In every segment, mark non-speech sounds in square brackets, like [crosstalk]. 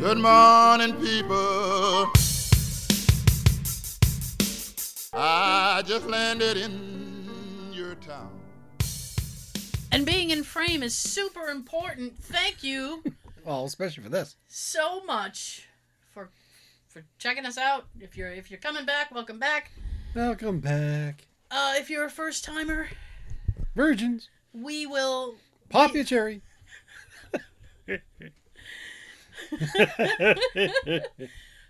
Good morning, people. I just landed in your town. And being in frame is super important. Thank you [laughs] Well, especially for this. so much for for checking us out. If you're if you're coming back, welcome back. Welcome back. Uh, if you're a first timer, Virgins. we will Pop your cherry. [laughs] [laughs]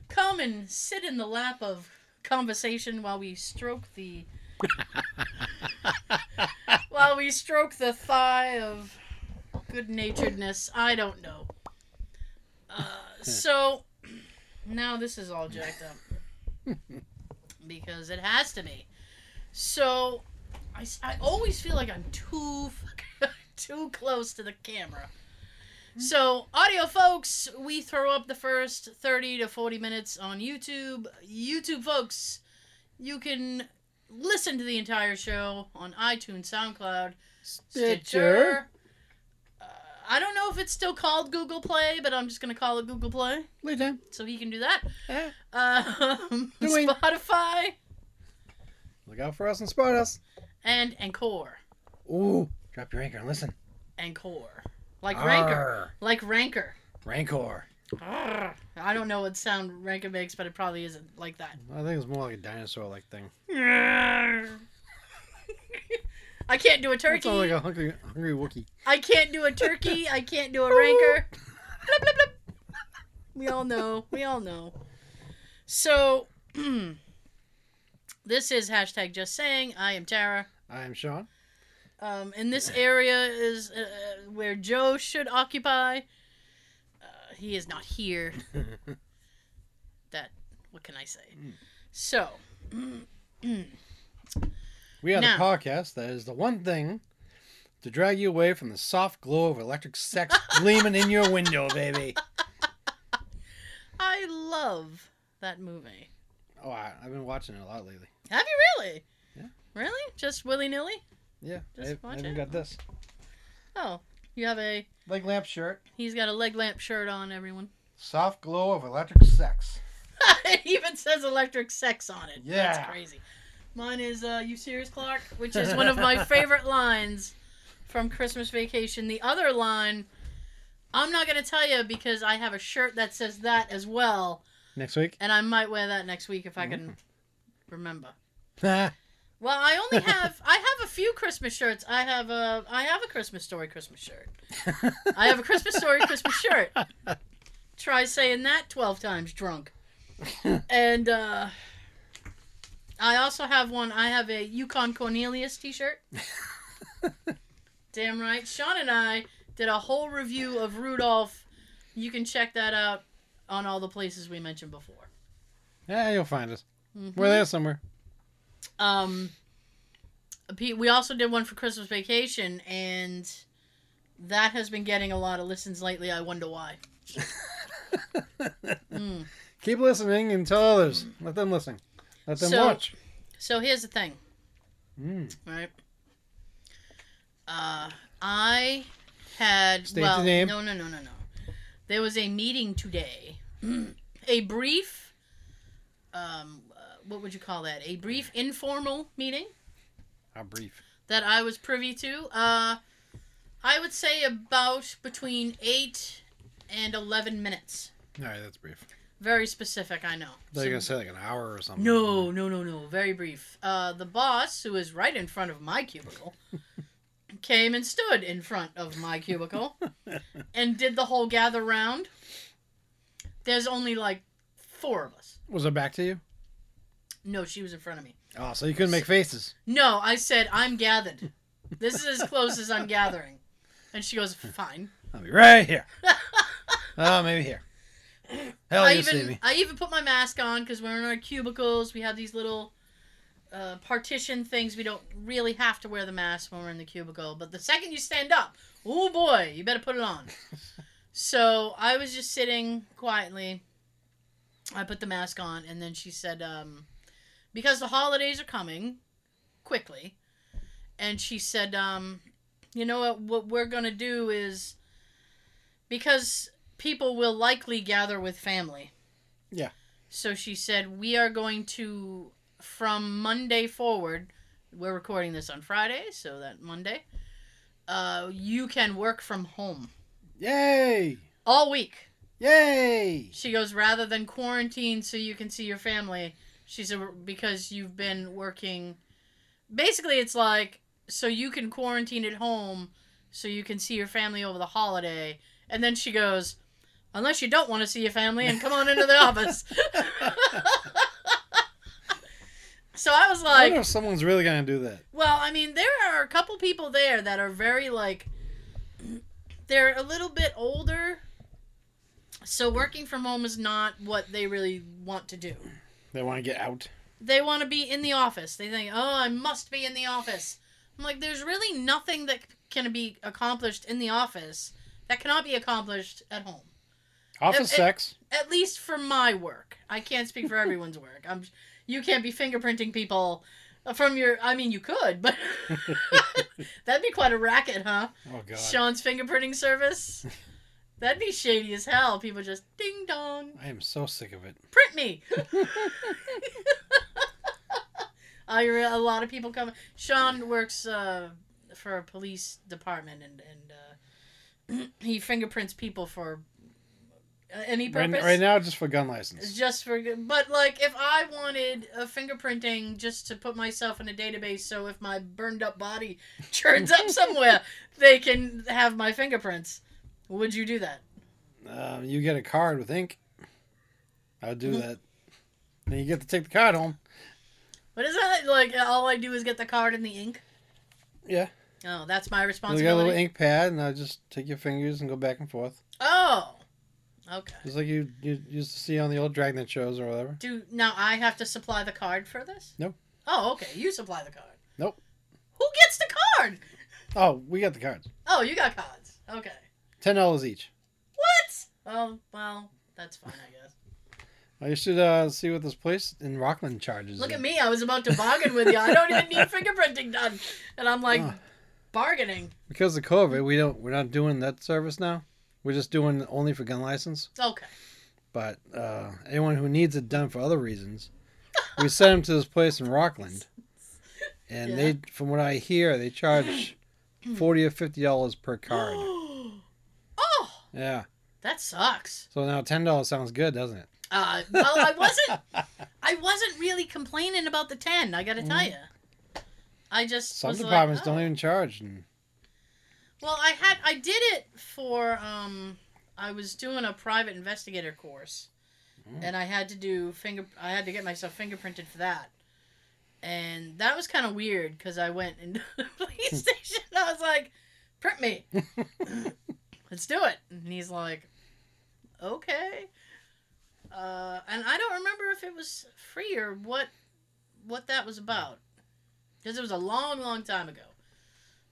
come and sit in the lap of conversation while we stroke the [laughs] while we stroke the thigh of good naturedness. I don't know. Uh, so now this is all jacked up because it has to be. So I, I always feel like I'm too [laughs] too close to the camera. So, audio folks, we throw up the first 30 to 40 minutes on YouTube. YouTube folks, you can listen to the entire show on iTunes, SoundCloud, Stitcher. Uh, I don't know if it's still called Google Play, but I'm just going to call it Google Play Later. so he can do that. Yeah. Um, [laughs] Spotify Look out for us and spot us. and Anchor. Ooh. Drop your anchor and listen. Anchor. Like Rancor. Like Rancor. Rancor. Arr. I don't know what sound Rancor makes, but it probably isn't like that. I think it's more like a dinosaur like thing. [laughs] I can't do a It turkey. sounds like a hungry, hungry Wookie. I can't do a turkey. I can't do a rancor. [laughs] Blip, blip, blip. We all know. We all know. So, [clears throat] this is hashtag just saying. I am Tara. I am Sean. Um, and this area is uh, where Joe should occupy. Uh, he is not here. [laughs] that, what can I say? So, [clears throat] We have Now- the podcast that is the one thing to drag you away from the soft glow of electric sex gleaming in your window, baby. I love that movie. Oh, I, I've been watching it a lot lately. Have you really? Yeah. Really? Just willy nilly? Yeah, Just I, I even it? got this. Oh, you have a. Leg lamp shirt. He's got a leg lamp shirt on, everyone. Soft glow of electric sex. [laughs] it even says electric sex on it. Yeah. That's crazy. Mine is uh, You Serious Clark, which is one of my [laughs] favorite lines from Christmas Vacation. The other line, I'm not going to tell you because I have a shirt that says that as well, Next week. and I might wear that next week if I can Mm. remember. [laughs] Well, I only have I have a few Christmas shirts. I have a I have a Christmas story Christmas shirt. I have a Christmas story Christmas shirt. Try saying that 12 times drunk. And uh I also have one. I have a Yukon Cornelius t-shirt. Damn right. Sean and I did a whole review of Rudolph. You can check that out on all the places we mentioned before. yeah, you'll find us. Mhm. We're there somewhere. Um, we also did one for Christmas vacation, and that has been getting a lot of listens lately. I wonder why. [laughs] Mm. Keep listening and tell others. Let them listen. Let them So- watch. So here's the thing, Mm. right? Uh, I had State well, name. no, no, no, no, no. There was a meeting today, [clears throat] a brief. Um, what would you call that? A brief informal meeting. How brief. that I was privy to. Uh, I would say about between eight and eleven minutes. All right, that's brief. Very specific, I know. I you were gonna say like an hour or something. no, no, no, no. Very brief. Uh, the boss, who is right in front of my cubicle, [laughs] came and stood in front of my cubicle [laughs] and did the whole gather round. There's only like four of us. Was it back to you? No, she was in front of me. Oh, so you couldn't make faces. No, I said I'm gathered. This is as close as I'm gathering. And she goes, "Fine." I'll be right here. [laughs] oh, maybe here. Hell, I you see even me. I even put my mask on because we're in our cubicles. We have these little uh, partition things. We don't really have to wear the mask when we're in the cubicle. But the second you stand up, oh boy, you better put it on. [laughs] so I was just sitting quietly. I put the mask on, and then she said, um, "Because the holidays are coming quickly," and she said, um, "You know what? What we're gonna do is because." people will likely gather with family. Yeah. So she said, We are going to, from Monday forward, we're recording this on Friday, so that Monday, uh, you can work from home Yay! all week. Yay! She goes, rather than quarantine so you can see your family, she said, because you've been working. Basically, it's like, so you can quarantine at home so you can see your family over the holiday. And then she goes, unless you don't want to see your family and come on into the office. [laughs] so I was I like, wonder if someone's really gonna do that. well, I mean, there are a couple people there that are very like [clears throat] they're a little bit older. So working from home is not what they really want to do. They want to get out. They want to be in the office. They think, "Oh, I must be in the office." I'm like, there's really nothing that can be accomplished in the office that cannot be accomplished at home. Office it- sex. At least for my work. I can't speak for everyone's [laughs] work. I'm you can't be fingerprinting people from your I mean you could, but [laughs] [laughs] that'd be quite a racket, huh? Oh god. Sean's fingerprinting service. That'd be shady as hell. People just ding dong, I am so sick of it. print me. [laughs] [laughs] I re- a lot of people come. Sean works uh, for a police department, and and uh, [clears throat] he fingerprints people for uh, any Right, purpose. right now, just for gun license. Just for, but like, if I wanted a fingerprinting just to put myself in a database, so if my burned up body [laughs] turns up somewhere, they can have my fingerprints. Would you do that? Um, you get a card with ink. I would do Mhm. that. Then you get to take the card home. What is that? Like, all I do is get the card and the ink. Yeah. Oh, that's my responsibility. You got a little ink pad, and I just take your fingers and go back and forth, Oh, okay. just like you you used to see on the old Dragnet shows or whatever. Do now I have to supply the card for this? Nope. Oh, okay. You supply the card. Nope. Who gets the card? Oh, we got the cards. Oh, you got cards. Okay. Ten dollars each. What? Oh, well, that's fine, I guess. [laughs] I should uh, see what this place in Rockland charges. Look at me. I was about to bargain with you. I don't even need [laughs] fingerprinting done. And I'm like bargaining. Because of COVID, we don't we're not doing that service now. We're just doing only for gun license. Okay. But uh, anyone who needs it done for other reasons, we send them to this place in Rockland, [laughs] and they, from what I hear, they charge [clears throat] forty or fifty dollars per card. [gasps] Yeah. that sucks. So now ten dollars sounds good, doesn't it? Uh, well, I wasn't. I wasn't really complaining about the ten. I got to tell you. I just Mm-hmm. Some was like, departments oh. don't even charge. And Well, I had I did it for um I was doing a private investigator course. Mm. And I had to do finger I had to get myself fingerprinted for that. And that was kind of weird cuz I went into [laughs] the police [laughs] station. I was like, "Print me. [laughs] Let's do it." And he's like, "Okay." Uh, and I don't remember if it was free or what what that was about. Cuz it was a long long time ago.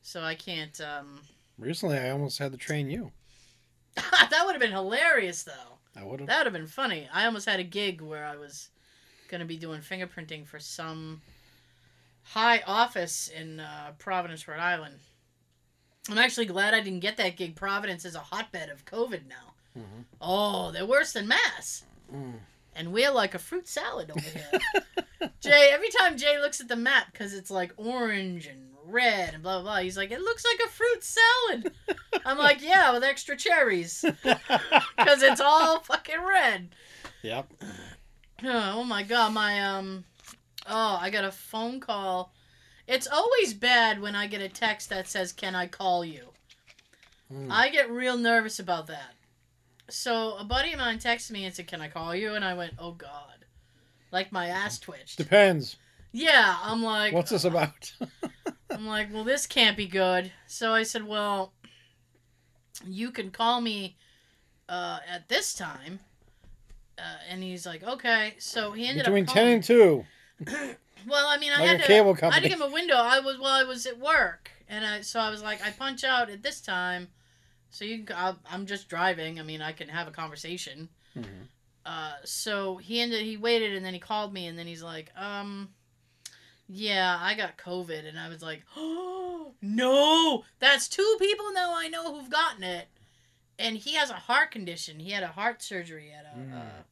So I can't um recently, I almost had to train you. [laughs] that would have been hilarious though. I would have. That would have been funny. I almost had a gig where I was going to be doing fingerprinting for some high office in uh, Providence, Rhode Island. I'm actually glad I didn't get that gig. Providence is a hotbed of COVID now. Mhm. Oh, they're worse than Mass. Mm. And we're like a fruit salad over here. [laughs] Jay, every time Jay looks at the map, because it's like orange and red and blah, blah, blah, he's like, it looks like a fruit salad. I'm like, [laughs] yeah, with extra cherries. [laughs] Because it's all fucking red. Yep. [sighs] Oh my god, my um oh, I got a phone call. It's always bad when I get a text that says, "Can I call you?" Mm. I get real nervous about that. So, a buddy of mine texted me and said, "Can I call you?" and I went, "Oh god." Like my ass twitched. Depends. Yeah, I'm like What's this about? [laughs] I'm like, "Well, this can't be good." So I said, "Well, you can call me uh, at this time." Uh, and he's like, "Okay." So he ended Between up ten and two. [clears throat] Well, I mean, I Like had a to, cable I had to company. give him a window. I was well, I was at work, and I so I was like, I punch out at this time, so you, I'll, I'm just driving. I mean, I can have a conversation. Mhm. Uh, so he ended. He waited, and then he called me, and then he's like, um, yeah, I got COVID, and I was like, oh [gasps] no, that's two people now I know who've gotten it, and he has a heart condition. He had a heart surgery at a. Mm. Uh,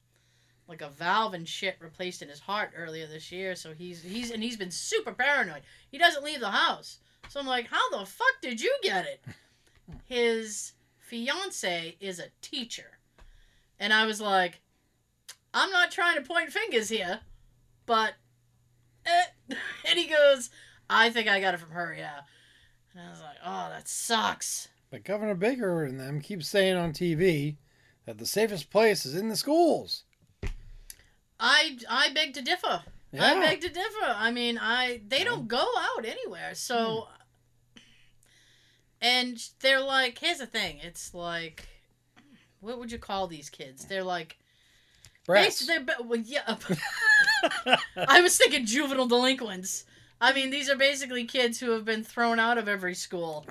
like a valve and shit replaced in his heart earlier this year, so he's he's and he's been super paranoid. He doesn't leave the house. So I'm like, how the fuck did you get it? [laughs] His fiance is a teacher. And I was like, I'm not trying to point fingers here, but eh. [laughs] and he goes, I think I got it from her, yeah. And I was like, oh, that sucks. But Governor Baker and them keep saying on TV that the safest place is in the schools. I I beg to differ. Yeah. I beg to differ. I mean, I they don't go out anywhere. So hmm. and they're like, here's the thing. It's like what would you call these kids? They're like Brats. They're, well, yeah. [laughs] [laughs] I was thinking juvenile delinquents. I mean, these are basically kids who have been thrown out of every school.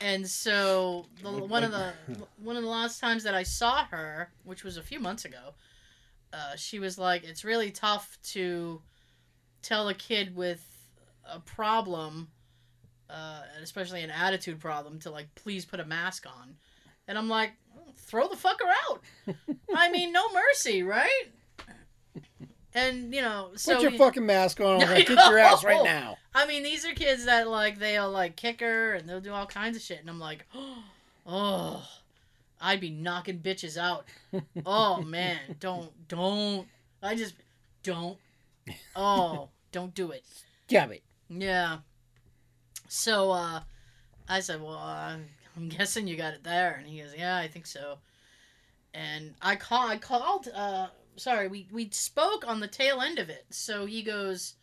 And so the, one of the one of the last times that I saw her, which was a few months ago, uh, she was like, "It's really tough to tell a kid with a problem, uh, and especially an attitude problem, to like please put a mask on." And I'm like, "Throw the fucker out." [laughs] I mean, no mercy, right? And you know, so Put your he- fucking mask on. [laughs] I'm I gonna kick your ass right now. I mean, these are kids that like they'll like kick her and they'll do all kinds of shit, and I'm like, [gasps] oh, I'd be knocking bitches out. [laughs] Oh man, don't don't. I just don't. Oh, don't do it. Jab it. Yeah. So uh, I said, well, uh, I'm guessing you got it there, and he goes, yeah, I think so. And I call, I called. Uh, sorry, we we spoke on the tail end of it. So he goes,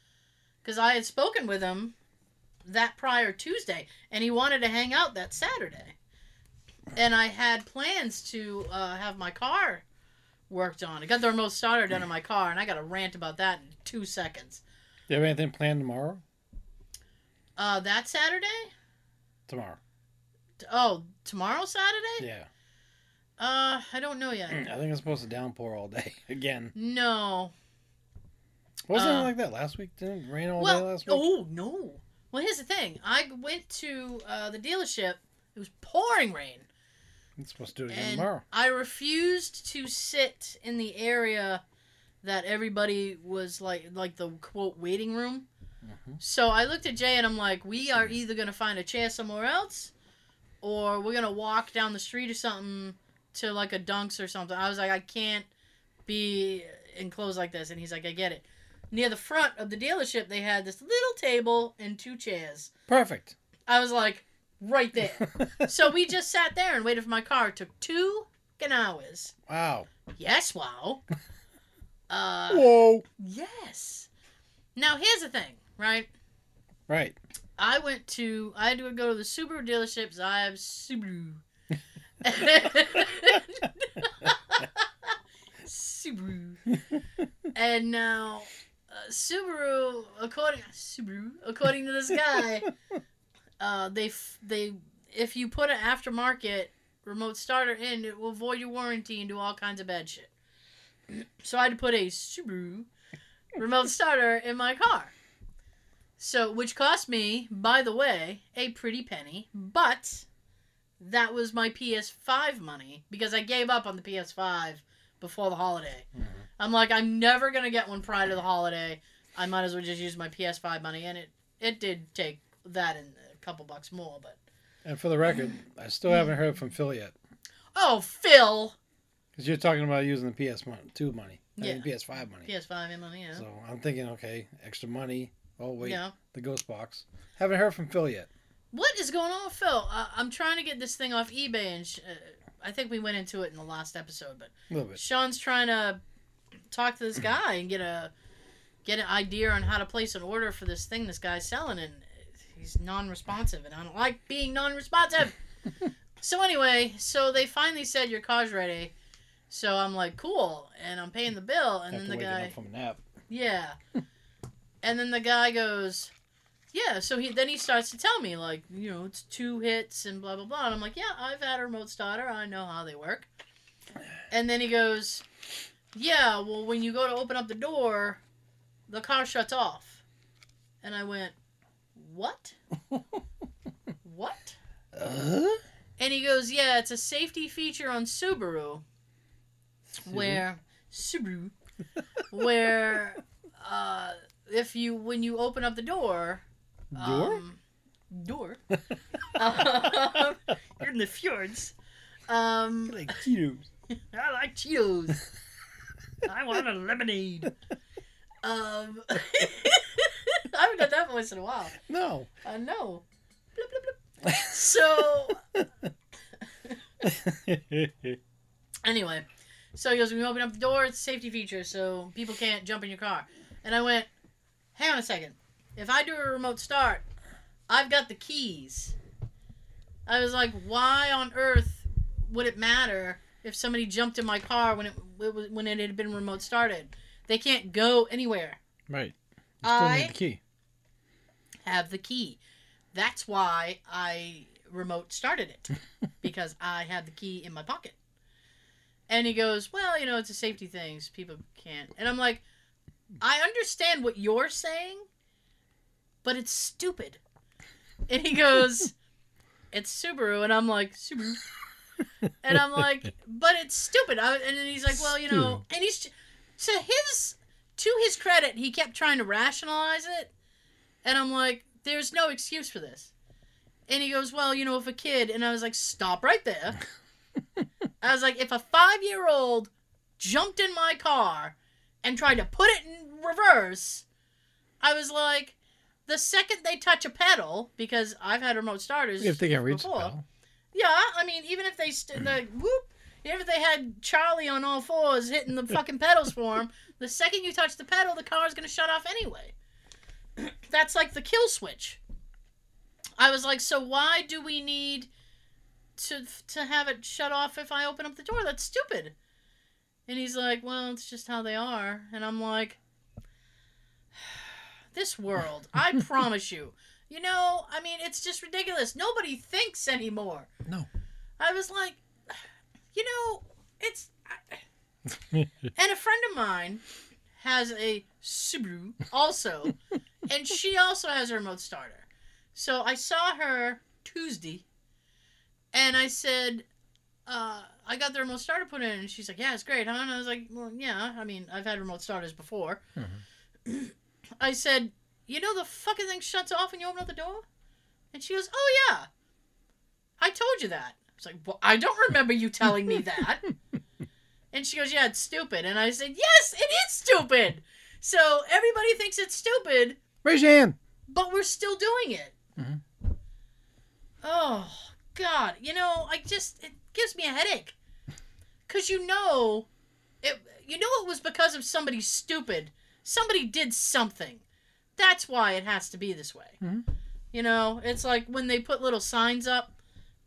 because I had spoken with him that prior Tuesday, and he wanted to hang out that Saturday. And I had plans to uh, have my car worked on. I got the remote starter done in my car, and I got a rant about that in two seconds. Do you have anything planned tomorrow? Uh, that Saturday? Tomorrow. Oh, tomorrow Saturday? Yeah. Uh, I don't know yet. [clears throat] I think it's supposed to downpour all day [laughs] again. No. Wasn't Uh, it like that last week? Didn't it rain all day last week? oh no. Well, here's the thing. I went to uh, the dealership. It was pouring rain, It's supposed to do it again and tomorrow. I refused to sit in the area that everybody was like, like the quote waiting room. Mhm. So I looked at Jay and I'm like, we are either gonna find a chair somewhere else, or we're gonna walk down the street or something to like a Dunks or something. I was like, I can't be enclosed like this, and he's like, I get it. Near the front of the dealership, they had this little table and two chairs. Perfect. I was like, right there. so we just sat there and waited for my car. It took two hours. wow. Yes, wow. Uh, Whoa. yes. Now here's the thing, right? Right. I went to I had to go to the Subaru dealership. I have Subaru. Subaru. and now uh, Subaru, according Subaru, according to this guy, uh, they f- they if you put an aftermarket remote starter in, it will void your warranty and do all kinds of bad shit. [clears throat] So I had to put a Subaru remote starter in my car. So, which cost me, by the way, a pretty penny, but that was my PS5 money because I gave up on the PS5 before the holiday. Mhm. I'm like, I'm never gonna get one prior to the holiday. I might as well just use my PS5 money, and it it did take that and a couple bucks more, but And for the record, I still haven't heard from Phil yet. oh, Phil, Because you're talking about using the PS2 money. I mean, Yeah. PS5 money. PS5 money, yeah, So I'm thinking, okay, extra money. Oh, wait. yeah. The ghost box. Haven't heard from Phil yet. What is going on with Phil? Uh, I'm trying to get this thing off eBay, and sh- uh, I think we went into it in the last episode, but A little bit. Sean's trying to talk to this guy and get a get an idea on how to place an order for this thing this guy's selling, and he's non-responsive, and I don't like being non-responsive. [laughs] so anyway, so they finally said your car's ready. So I'm like, cool, and I'm paying the bill, and After then the guy, up from a nap. yeah, [laughs] and then the guy goes, yeah. So he then he starts to tell me like, you know, it's two hits and blah blah blah, and I'm like, yeah, I've had a remote starter, I know how they work. And then he goes, yeah, well, when you go to open up the door, the car shuts off. And I went, what? [laughs] what? Uh? And he goes, "Yeah, it's a safety feature on Subaru where Subaru where uh if you when you open up the door Door? um, door um, [laughs] [laughs] you're in the fjords um like Cheetos. I like Cheetos. I want a lemonade. Um, [laughs] I haven't done that voice in a while. No. Uh, I know. Bloop, bloop, bloop. [laughs] So [laughs] anyway, so he goes, "When you open up the door, it's a safety feature, so people can't jump in your car." And I went, "Hang on a second. If I do a remote start, I've got the keys." I was like, "Why on earth would it matter if somebody jumped in my car when it, it was when it had been remote started? They can't go anywhere. right. You still I need the key. Have the key. That's why I remote started it [laughs] because I had the key in my pocket." And he goes, "Well, you know, it's a safety thing. so People can't." And I'm like, "I understand what you're saying, but it's stupid." And he goes, [laughs] "It's Subaru," and I'm like, "Subaru." [laughs] And I'm like, "But it's stupid." I, and then he's like, "Well, you know," and he's to his to his credit, he kept trying to rationalize it, and I'm like, "There's no excuse for this." And he goes, "Well, you know, if a kid," and I was like, "Stop right there." [laughs] I was like, if a five year old jumped in my car and tried to put it in reverse, I was like, the second they touch a pedal, because I've had remote starters If they can reach the before. pedal. Yeah, I mean, even if they st- the [clears throat] whoop, even if they had Charlie on all fours hitting the fucking pedals for him, the second you touch the pedal, the car's gonna shut off anyway. That's like the kill switch. I was like, so why do we need to to have it shut off if I open up the door? That's stupid. And he's like, well, it's just how they are. And I'm like, [sighs] this world, I [laughs] promise you. You know, I mean, it's just ridiculous. Nobody thinks anymore. No. I was like, [sighs] you know, it's. [laughs] and a friend of mine has a Subaru also, [laughs] and she also has a remote starter. So I saw her Tuesday, and I said, uh, I got the remote starter put in, and she's like, yeah, it's great, huh? And I was like, well, yeah, I mean, I've had remote starters before. [clears throat] I said, you know, the fucking thing shuts off when you open up the door? And she goes, oh, yeah. I told you that. I was like, well, I don't remember you telling me that. [laughs] and she goes, yeah, it's stupid. And I said, yes, it is stupid. So everybody thinks it's stupid, Raise your hand. but we're still doing it. Mhm. Oh, God. You know, I just, it gives me a headache. Because you know, it, you know it was because of somebody stupid. Somebody did something. That's why it has to be this way. Mhm. You know, it's like when they put little signs up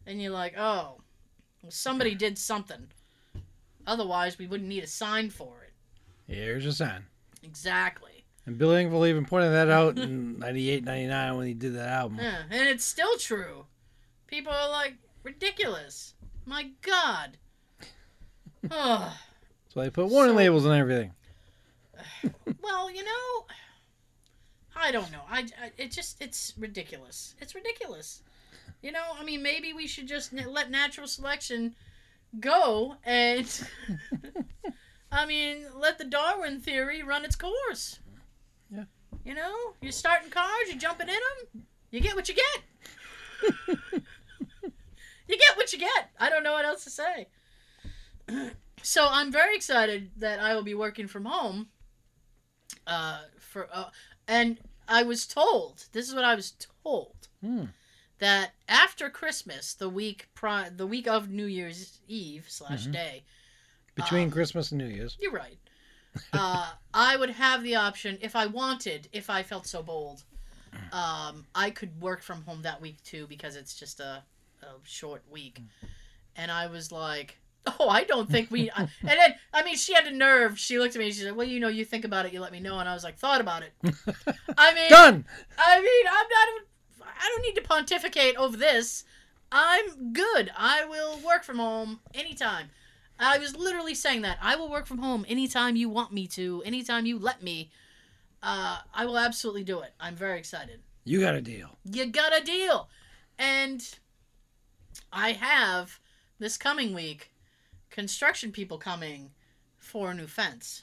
and you're like, oh, well, somebody did something. Otherwise, we wouldn't need a sign for it. Here's a sign. Exactly. And Billy Engvall even pointed that out in [laughs] 98, 99 when he did that album. Yeah, and it's still true. People are like, ridiculous. My God. [laughs] So they put warning So- labels on everything. [sighs] Well, you know, I don't know. I, I it just it's ridiculous. It's ridiculous. You know, I mean, maybe we should just n- let natural selection go and [laughs] I mean, let the Darwin theory run its course. Yeah. You know, you're starting cars, you're jumping in them, you get what you get. [laughs] you get what you get. I don't know what else to say. [clears throat] so I'm very excited that I will be working from home. Uh, for uh, and I was told this is what I was told Hmm. That after Christmas, the week pri- the week of New Year's Eve slash Mhm. day, Between Um, Christmas and New Year's. you're right. [laughs] Uh, I would have the option if I wanted, if I felt so bold. Um, I could work from home that week too because it's just a, a short week. And I was like, "Oh, I don't think we." I, [laughs] and then, I mean, she had a nerve. She looked at me. and She said, "Well, you know, you think about it, you let me know." And I was like, "Thought about it." [laughs] I mean, Done. I mean, I'm not. I don't need to pontificate over this. I'm good. I will work from home anytime. I was literally saying that. I will work from home anytime you want me to, anytime you let me. Uh, I will absolutely do it. I'm very excited. You got a deal. You got a deal. And I have this coming week construction people coming for a new fence.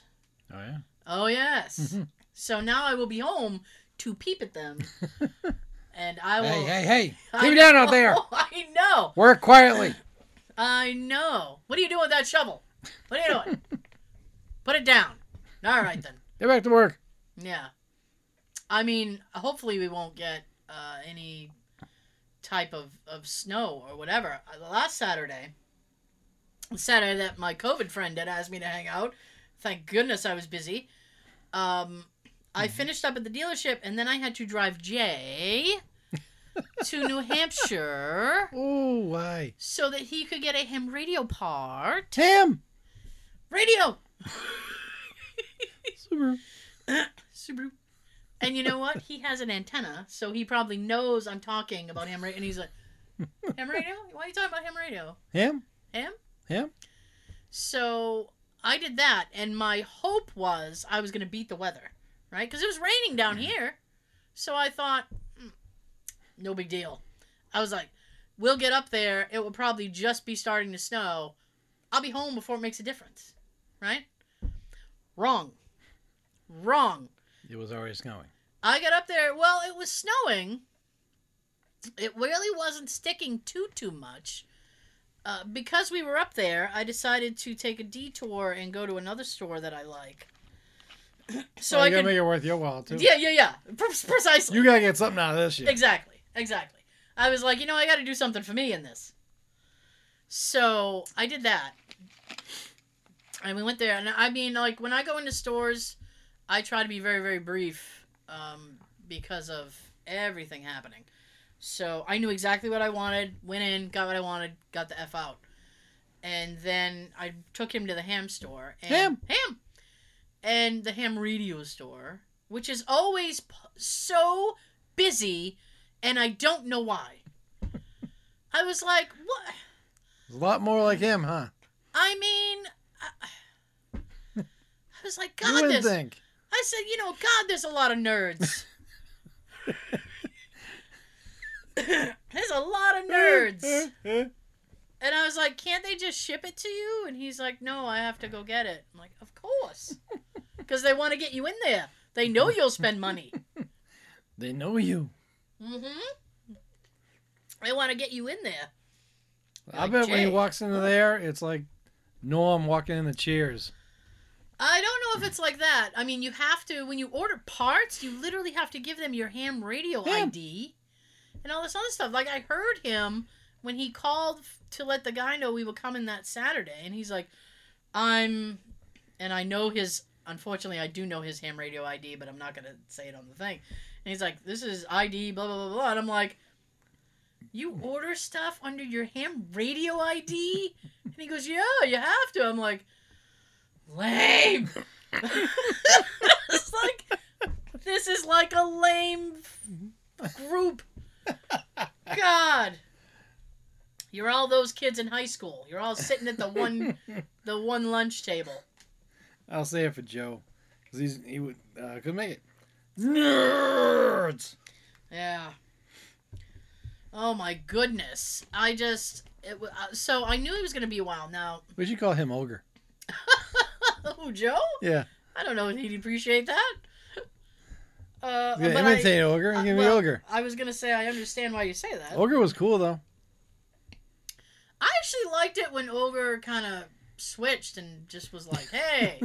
Oh yeah. Oh yes. Mhm. so now I will be home to peep at them, [laughs] and I will. Hey, hey, [laughs] hey! Keep it down out there. [laughs] I know. Work quietly. [laughs] I know. What are you doing with that shovel? What are you doing? Put it down. All right then. Get back to work. Yeah. I mean, hopefully we won't get uh, any type of, of snow or whatever. Uh, the last Saturday, Saturday that my COVID friend had asked me to hang out. Thank goodness I was busy. Um, I mm-hmm. finished up at the dealership and then I had to drive Jay [laughs] to New Hampshire Oh, why? so that he could get a ham radio part. Tim. Radio! [laughs] Subaru. [coughs] Subaru. And you know what? He has an antenna, so he probably knows I'm talking about ham radio. And he's like, [laughs] ham radio? Why are you talking about ham radio? Him. Ham? Him. So I did that, and my hope was I was going to beat the weather, right? Because it was raining down here. So I thought, "Hmm, no big deal. I was like, we'll get up there. It will probably just be starting to snow. I'll be home before it makes a difference, right? Wrong. Wrong. It was already snowing. I got up there. Well, it was snowing. It really wasn't sticking too too much. Uh, because we were up there, I decided to take a detour and go to another store that I like. So I you gotta make it worth your while too. yeah, yeah, yeah, Pre- precisely, You gotta get something out of this shit. exactly, exactly. I was like, you know, I got to do something for me in this. So I did that, and we went there. And I mean, like when I go into stores, I try to be very, very brief, um, because of everything happening. So I knew exactly what I wanted. Went in, got what I wanted, got the f out, and then I took him to the ham store. And, Ham? ham, and the ham radio store, which is always p- so busy, and I don't know why. I was like, what? A lot more like him, huh? I mean, I, I was like, you God, wouldn't this. think. I said, you know, God, there's a lot of nerds. [laughs] there's a lot of nerds. [laughs] And I was like, can't they just ship it to you? And he's like, no, I have to go get it. I'm like, of course. [laughs] Because they want to get you in there. They know you'll spend money. [laughs] they know you. Mm-hmm. They want to get you in there. I Like, bet when he walks into there, it's like Norm walking in the cheers. I don't know if it's like that. I mean, you have to when you order parts, you literally have to give them your ham radio. ID and all this other stuff. Like I heard him when he called to let the guy know we were coming that Saturday, and he's like, "I'm," and I know his. Unfortunately, I do know his ham radio ID, but I'm not gonna say it on the thing. And he's like, "This is ID, blah blah blah blah," and I'm like. You order stuff under your ham radio ID? And he goes, Yeah, you have to. I'm like, lame. it's [laughs] like this is like a lame group. God. You're all those kids in high school. You're all sitting at the one the one lunch table. I'll say it for Joe, because he's he would uh, could make it. Nerds. Yeah. Oh my goodness. I just it, wa- uh, so I knew he was going to be a while. Now, We should call him Ogre. [laughs] oh Joe? Yeah, I don't know if he'd appreciate that. Uh, yeah but I- imitate Ogre and Uh, give me well, Ogre. I was gonna say I understand why you say that. Ogre was cool though. I actually liked it when Ogre kind of switched and just was like, [laughs] "Hey,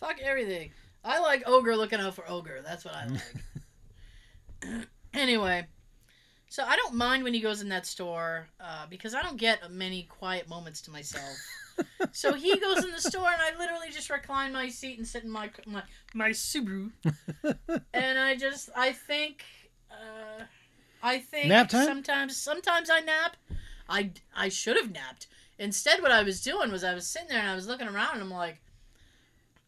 fuck everything." I like Ogre looking out for Ogre. That's what I like. [laughs] anyway, so I don't mind when he goes in that store uh, because I don't get many quiet moments to myself. [laughs] so he goes in the store and I literally just recline my seat and sit in my my, my Subaru and I just I think uh, I think Nap time? sometimes sometimes I nap. I I should have napped. Instead, what I was doing was I was sitting there and I was looking around and I'm like,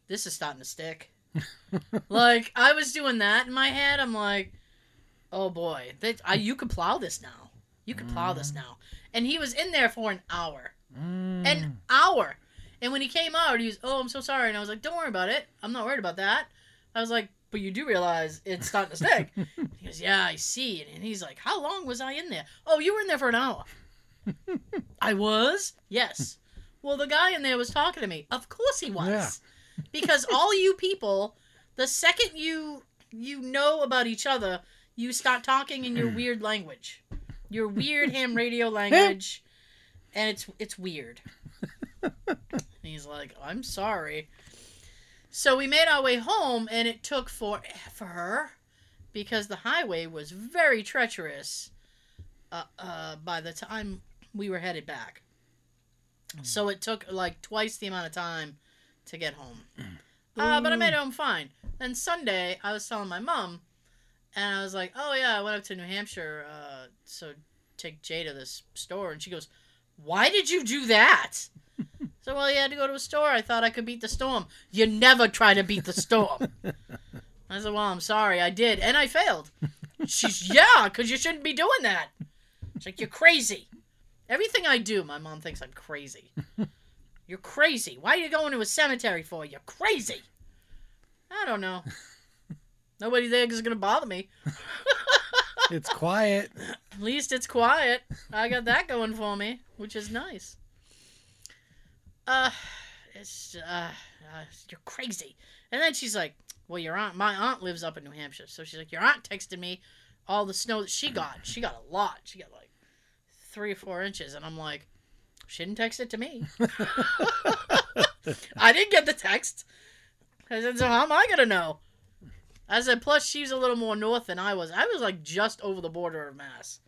this is starting to stick. [laughs] like I was doing that in my head. I'm like, oh boy, that I you could plow this now. You could plow this now. And he was in there for an hour, Mm. an hour. And when he came out, he was, oh, I'm so sorry. And I was like, don't worry about it. I'm not worried about that. I was like, but you do realize it's starting to stick. [laughs] he goes, yeah, I see. And he's like, how long was I in there? Oh, you were in there for an hour. I was? Yes. Well, the guy in there was talking to me. Of course he was. Yeah. [laughs] because all you people, the second you you know about each other, you start talking in your weird language. Your weird ham [laughs] radio language. and it's it's weird. [laughs] And he's like, "I'm sorry." So we made our way home and it took forever because the highway was very treacherous uh, uh, by the time we were headed back. So it took like twice the amount of time to get home. [clears throat] Uh, but I made it home fine. Then Sunday, I was telling my mom, and I was like, "Oh yeah, I went up to New Hampshire, uh, so take Jay to this store." And she goes, "Why did you do that?" [laughs] so well, you had to go to a store. I thought I could beat the storm. You never try to beat the storm. [laughs] I said, "Well, I'm sorry, I did, and I failed." She's yeah, because you shouldn't be doing that. It's like, "You're crazy." Everything I do, my mom thinks I'm crazy. [laughs] You're crazy. Why are you going to a cemetery for? You're crazy. I don't know. [laughs] Nobody there is gonna bother me. [laughs] It's quiet. At least it's quiet. I got that going for me, which is nice. Uh, it's uh, uh, you're crazy. And then she's like, "Well, your aunt, my aunt lives up in New Hampshire, so she's like, your aunt texted me all the snow that she got. She got a lot. She got like three or four inches, and I'm like, she didn't text it to me. [laughs] I didn't get the text. I said, so how am I gonna know? I said, plus she's a little more north than I was. I was like just over the border of Mass.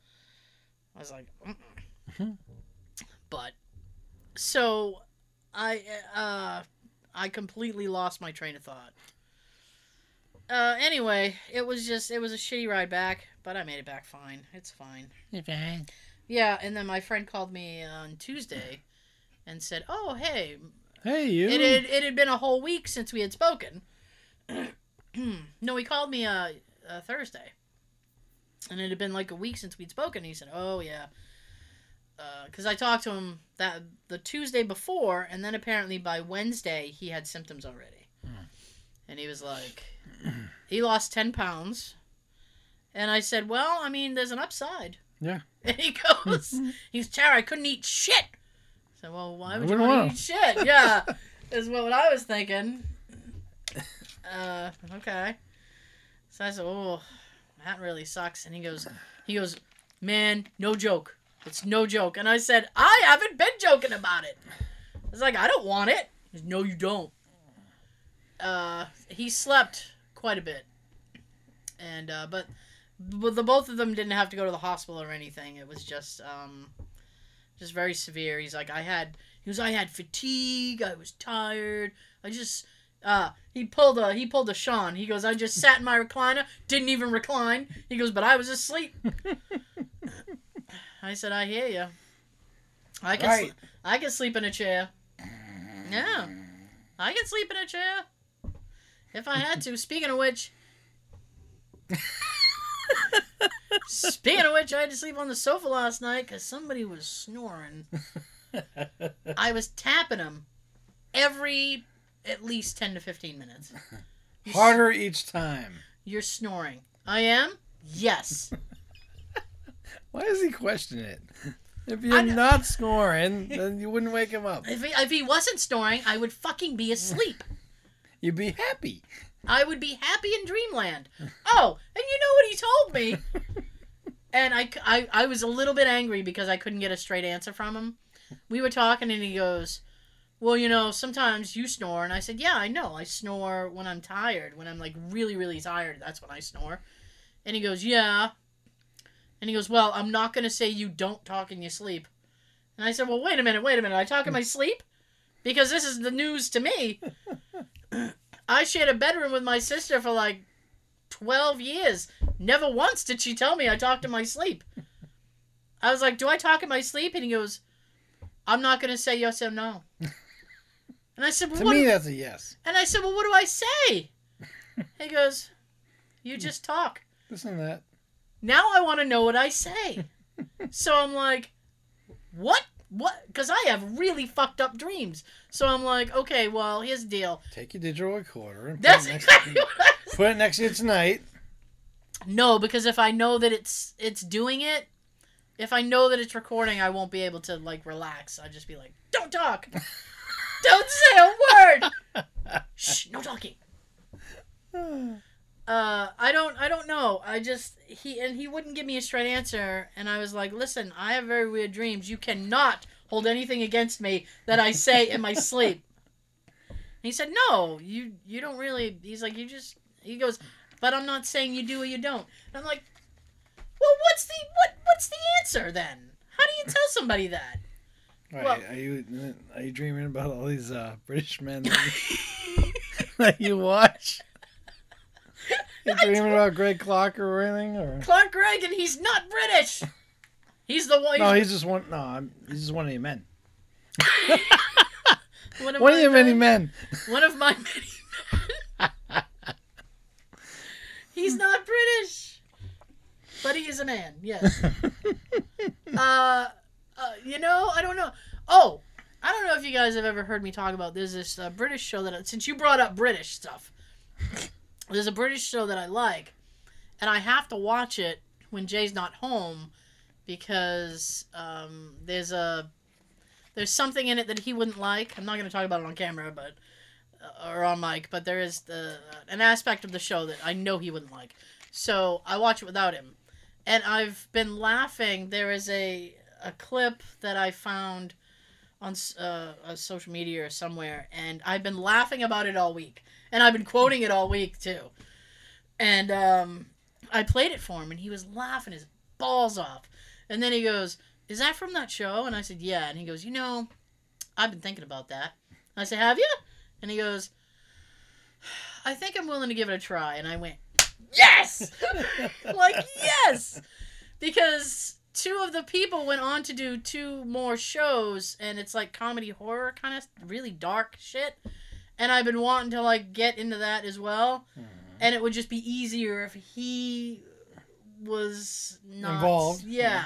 I was like, Mm-mm. [laughs] but so I uh I completely lost my train of thought. Uh, anyway, it was just it was a shitty ride back, but I made it back fine. It's fine. Yeah, and then my friend called me on Tuesday and said, "Oh, hey, Hey, you. it had it had been a whole week since we had spoken." [clears throat] no, he called me uh, uh Thursday, and it had been like a week since we'd spoken. He said, "Oh yeah," because I talked to him that the Tuesday before, and then apparently by Wednesday he had symptoms already, and he was like, [clears throat] he lost ten pounds, and I said, "Well, I mean, there's an upside." Yeah. And [laughs] he goes, he's Tara, I couldn't eat shit. So, well, why would you want wanna. eat shit? Yeah, is what I was thinking. Uh, okay. So I said, oh, that really sucks. And he goes, he goes, man, no joke. It's no joke. And I said, I haven't been joking about it. I was like, I don't want it. He goes, no, you don't. Uh, he slept quite a bit. And, uh, but, but the both of them didn't have to go to the hospital or anything. It was just, um, just very severe. He's like, I had, he was, I had fatigue. I was tired. I just, uh, he pulled a, he pulled a Sean. He goes, I just sat in my recliner, didn't even recline. He goes, but I was asleep. [laughs] I said, I hear you. I can, Right. sl- I can sleep in a chair. Yeah, I can sleep in a chair if I had to. Speaking of which, [laughs] speaking of which, I had to sleep on the sofa last night because somebody was snoring. [laughs] I was tapping him every at least ten to fifteen minutes. You s- [laughs] Harder each time. You're snoring. I am. Yes. [laughs] Why does he question it? If you're not snoring, then you wouldn't wake him up. If he, if he wasn't snoring, I would fucking be asleep. You'd be happy. I would be happy in dreamland. Oh, and you know what he told me? [laughs] And I, I, I was a little bit angry because I couldn't get a straight answer from him. We were talking and he goes, Well, you know, sometimes you snore. And I said, Yeah, I know. I snore when I'm tired. When I'm like really, really tired, that's when I snore. And he goes, Yeah. And he goes, Well, I'm not going to say you don't talk in your sleep. And I said, Well, wait a minute, wait a minute. I talk in my [laughs] sleep? Because this is the news to me. [laughs] I shared a bedroom with my sister for like 12 years. Never once did she tell me I talked in my sleep. I was like, Do I talk in my sleep? And he goes, I'm not going to say yes or no. And I said, well, To what me, do- that's a yes. And I said, Well, what do I say? He goes, You hmm. just talk. Listen to that. Now I want to know what I say. [laughs] so I'm like, What? What? Because I have really fucked up dreams. So I'm like, Okay, well, here's the deal. Take your digital recorder and put That's it, next exactly to, put it next to you tonight. No, because if I know that it's it's doing it, if I know that it's recording, I won't be able to like relax. I'll just be like, "Don't talk, [laughs] don't say a word, [laughs] shh, no talking." [sighs] [sighs] [sighs] Uh, I don't, I don't know. I just he and he wouldn't give me a straight answer, and I was like, "Listen, I have very weird dreams. You cannot hold anything against me that I say in my sleep." And [laughs] he said, "No, you, you don't really." He's like, "You just," he goes, "But I'm not saying you do or you don't." And I'm like, "Well, what's the what? What's the answer then? How do you tell somebody that?" Right, Well- are you are you dreaming about all these uh, British men [laughs] that you, that you watch? You dreaming about Greg Clark or anything? Or Clark Gregg, and he's not British. He's the one. no, he's just one. No, I'm, he's just one of your men. [laughs] one of One of your many men. men. One of my many men. He's [laughs] not British, but he is a man. Yes. [laughs] uh, uh, you know, I don't know. Oh, I don't know if you guys have ever heard me talk about. this this uh, British show that since you brought up British stuff, there's a British show that I like, and I have to watch it when Jay's not home because um, there's a there's something in it that he wouldn't like. I'm not going to talk about it on camera, but uh, or on mic, but there is the an aspect of the show that I know he wouldn't like. So I watch it without him, and I've been laughing. There is a a clip that I found on uh, uh, social media or somewhere, and I've been laughing about it all week, and I've been quoting it all week too. And um, I played it for him, and he was laughing his balls off. And then he goes, "Is that from that show?" And I said, "Yeah." And he goes, "You know, I've been thinking about that." I said, "Have you?" And he goes, "I think I'm willing to give it a try." And I went, "Yes!" [laughs] like yes, because two of the people went on to do two more shows, and it's like comedy horror kind of really dark shit. And I've been wanting to like get into that as well, and it would just be easier if he was not Involved, Yeah.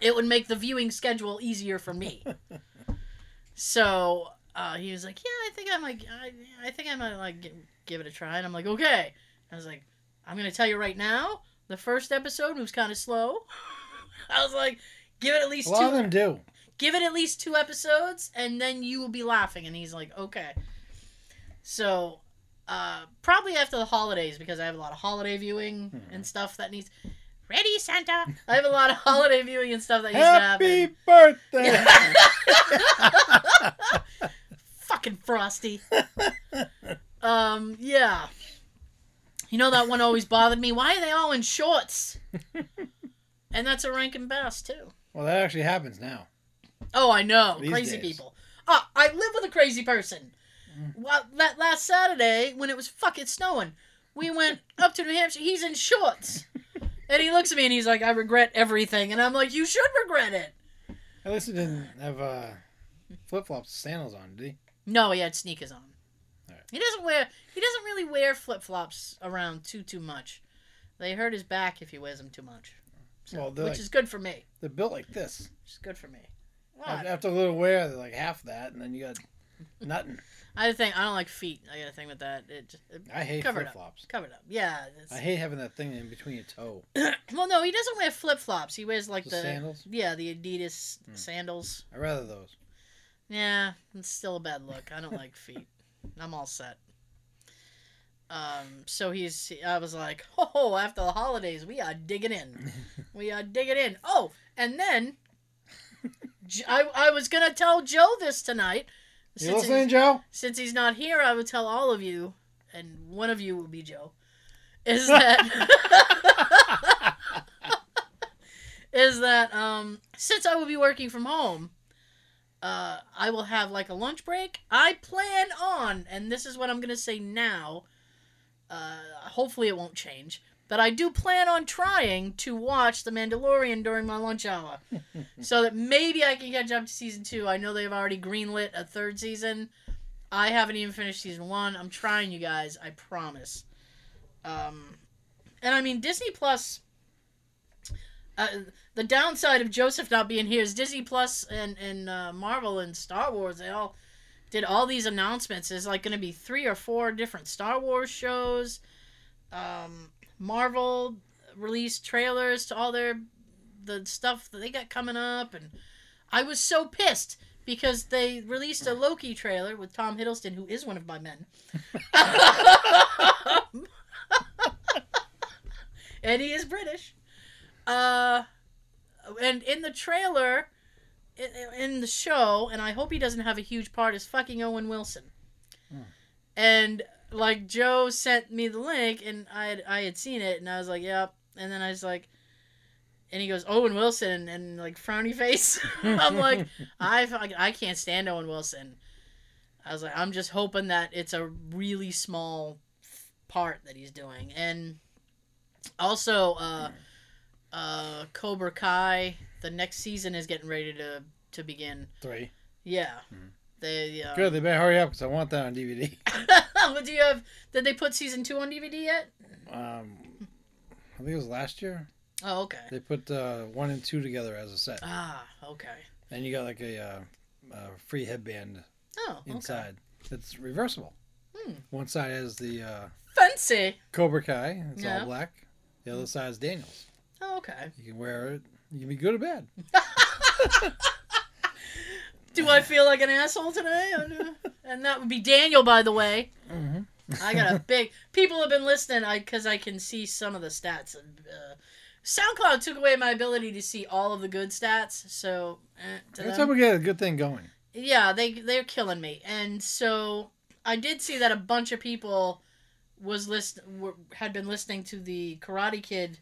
It would make the viewing schedule easier for me. [laughs] so uh, he was like, "Yeah, I think I might. I, I think I might like give it a try." And I'm like, "Okay." I was like, "I'm gonna tell you right now. The first episode was kind of slow. [laughs] I was like, give it at least A lot of them do. Give it at least two episodes, and then you will be laughing." And he's like, "Okay." So, uh, probably after the holidays because I have a lot of holiday viewing Hmm. and stuff that needs. Ready, Santa? I have a lot of holiday viewing and stuff that needs to happen. Happy birthday! [laughs] fucking frosty. um, yeah. You know that one always bothered me. Why are they all in shorts? [laughs] and that's a Rankin Bass too. well, that actually happens now. Oh, I know, These crazy days. people. Ah, I live with a crazy person. Well, that last Saturday when it was fucking snowing, we went [laughs] up to New Hampshire. He's in shorts, and he looks at me and he's like, "I regret everything," and I'm like, "You should regret it." At least he didn't have uh, flip flops, sandals on, did he? No, he had sneakers on. He doesn't wear. He doesn't really wear flip flops around too too much. They hurt his back if he wears them too much. So, Well, which like- is good for me. They're built like this. Which is good for me. After, a little wear, like half that, and then you got nothing. [laughs] I think I don't like feet. I got a thing with that. It, just, it I hate flip flops. covered up. Yeah. it's- I hate having that thing in between your toe. [clears throat] well, no, he doesn't wear flip flops. He wears like The the, sandals? Yeah, the Adidas Hmm. sandals. I rather those. Yeah, it's still a bad look. I don't like [laughs] feet. I'm all set. Um, so he's. I was like, oh, after the holidays, we are digging in. [laughs] we are digging in. Oh, and then I, I was gonna tell Joe this tonight. You Since listening, Joe? since he's not here, I would tell all of you, and one of you will be Joe. [laughs] Is that [laughs] is that um since I will be working from home, uh I will have like a lunch break. I plan on, and this is what I'm gonna say now. Uh, hopefully it won't change, but I do plan on trying to watch The Mandalorian during my lunch hour, [laughs] so that maybe I can catch up to season two. I know they've already greenlit a third season. I haven't even finished season one. I'm trying, you guys. I promise. Um, and I mean Disney Plus. Uh, the downside of Joseph not being here is Disney Plus and and uh, Marvel and Star Wars. They all did all these announcements. There's like going to be three or four different Star Wars shows. Um, Marvel released trailers to all their the stuff that they got coming up, and I was so pissed because they released a Loki trailer with Tom Hiddleston, who is one of my men. [laughs] and he is British. Uh, and in the trailer, in, the show, and I hope he doesn't have a huge part, is fucking Owen Wilson. Hmm. And like Joe sent me the link, and I had, I had seen it, and I was like, yep. And then I was like, and he goes Owen Wilson, and, like frowny [laughs] face. I'm like, I I can't stand Owen Wilson. I was like, I'm just hoping that it's a really small part that he's doing, and also, uh, uh, Cobra Kai. The next season is getting ready to to begin. Three. Yeah, Mhm. They. Uh, Good. They better hurry up because I want that on DVD. what [laughs] do you have? Did they put season two on DVD yet? Um, I think it was last year. Oh, okay. They put uh, one and two together as a set, Ah, okay. and you got like a uh, uh, free headband Oh, okay. inside. It's reversible. Hmm. One side has the uh, Fancy. Cobra Kai. It's Yeah. all black. The other side is Daniels. Oh, okay. You can wear it. You can be good or bad. [laughs] Do I feel like an asshole today? and that would be Daniel, by the way. Mm-hmm. I got a big. People have been listening, I because I can see some of the stats. Uh, SoundCloud took away my ability to see all of the good stats, so eh, them- time we get a good thing going. yeah, they they're killing me, and so I did see that a bunch of people was list were, had been listening to the Karate Kid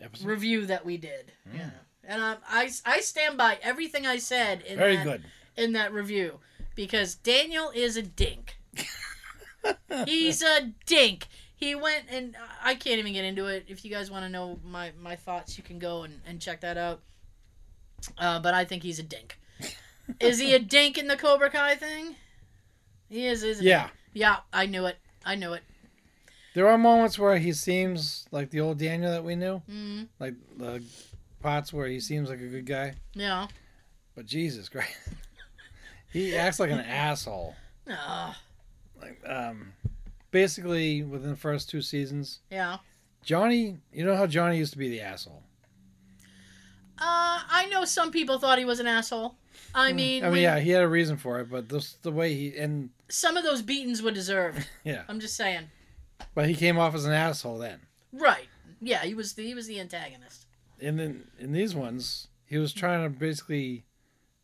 Episode. review that we did. Mm. Yeah, and I, I I stand by everything I said in Very that, good. in that review because Daniel is a dink. [laughs] He's a dink. He went and I can't even get into it. If you guys want to know my, my thoughts, you can go and, and check that out. Uh, but I think he's a dink. is he a dink in the Cobra Kai thing? He is, isn't he? Yeah. Yeah, I knew it. I knew it. There are moments where he seems like the old Daniel that we knew, Mm, like the parts where he seems like a good guy. yeah. But Jesus Christ, [laughs] he acts like an [laughs] asshole. Uh, Like, um, basically within the first two seasons, yeah. Johnny. You know how Johnny used to be the asshole. Uh, I know some people thought he was an asshole. I mean, Hmm. I mean, when- yeah, he had a reason for it, but this the way he and some of those beatings were deserved. [laughs] yeah, I'm just saying. but he came off as an asshole then. Right. Yeah, he was the, he was the antagonist. And then in these ones, he was trying to basically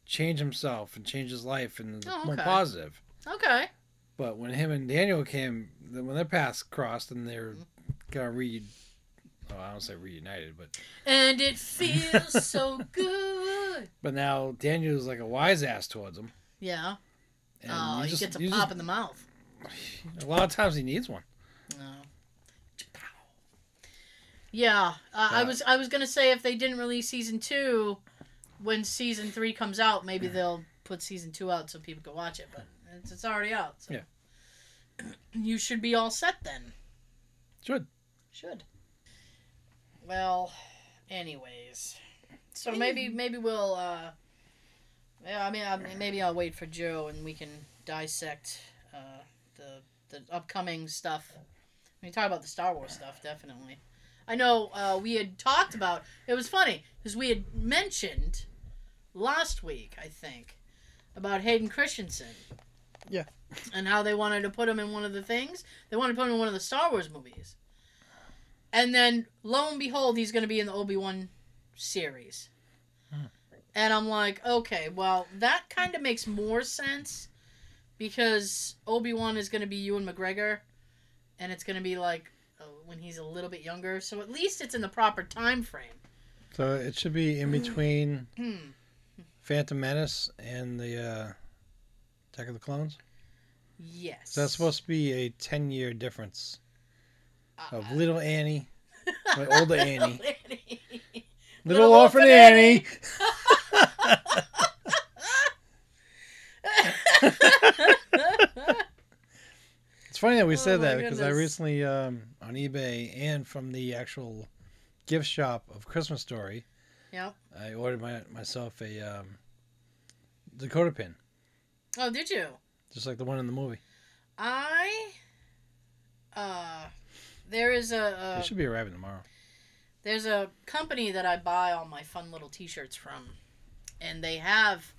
change himself and change his life and Oh, more positive. Okay. But when him and Daniel came, when their paths crossed and they're gonna read, oh, I don't say reunited, but And it feels [laughs] so good. but now Daniel's like a wise ass towards him. Yeah. And oh, he just- gets a pop just- in the mouth. a lot of times he needs one. No. Yeah, uh, I was I was gonna say if they didn't release season two, when season three comes out, maybe they'll put season two out so people can watch it. But it's, it's already out. So. Yeah. [clears throat] You should be all set then. Should. Should. Well, anyways, so maybe maybe we'll. uh Yeah, I mean, I maybe I'll wait for Joe and we can dissect uh, the the upcoming stuff. I mean, talk about the Star Wars stuff, definitely. I know uh, we had talked about. It was funny because we had mentioned last week, I think, about Hayden Christensen. Yeah. And how they wanted to put him in one of the things. They wanted to put him in one of the Star Wars movies. And then, lo and behold, he's going to be in the Obi Wan series. Hmm. And I'm like, okay, well, that kind of makes more sense because Obi Wan is going to be Ewan McGregor, and it's going to be like when he's a little bit younger. So at least it's in the proper time frame. So it should be in between [clears throat] Hmm. Phantom Menace and the uh, Attack of the Clones. Yes. So that's supposed to be a ten year difference Uh, of little Annie, [laughs] my older Annie, Annie. little, orphan, Annie. [laughs] [laughs] It's funny that we Oh said that because I recently um, on eBay and from the actual gift shop of Christmas Story, Yeah. I ordered my, myself a um, decoder pin, Oh, did you? just like the one in the movie. I. Uh, there is a. it a should be arriving tomorrow. there's a company that I buy all my fun little T-shirts from, and they have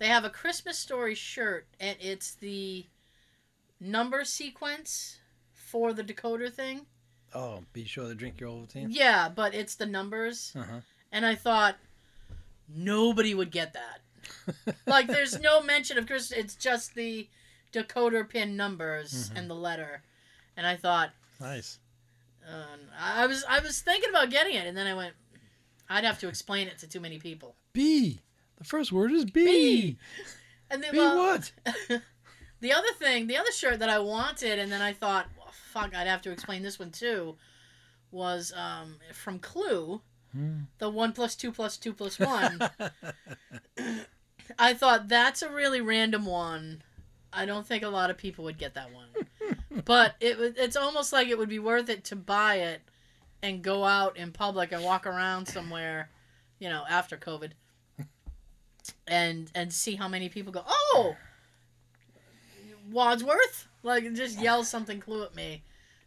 they have a Christmas story shirt, and it's the number sequence for the decoder thing. Oh, be sure to drink your Ovaltine. Yeah, but it's the numbers, Uh huh. and I thought nobody would get that. [laughs] like, there's no mention of Christmas. It's just the decoder pin numbers Mhm. and the letter, and I thought. Nice. Uh, I was I was thinking about getting it, and then I went. I'd have to explain it to too many people. B. The first word is B. B. [laughs] And then, B well, what? [laughs] the other thing, the other shirt that I wanted, and then I thought, well, fuck, I'd have to explain this one too, was um, from Clue, Hmm. the one plus two plus two plus [laughs] one. I thought that's a really random one. I don't think a lot of people would get that one, but it it's almost like it would be worth it to buy it and go out in public and walk around somewhere, you know, after COVID, [laughs] and and see how many people go. Oh, Wadsworth, like just yell something clue at me.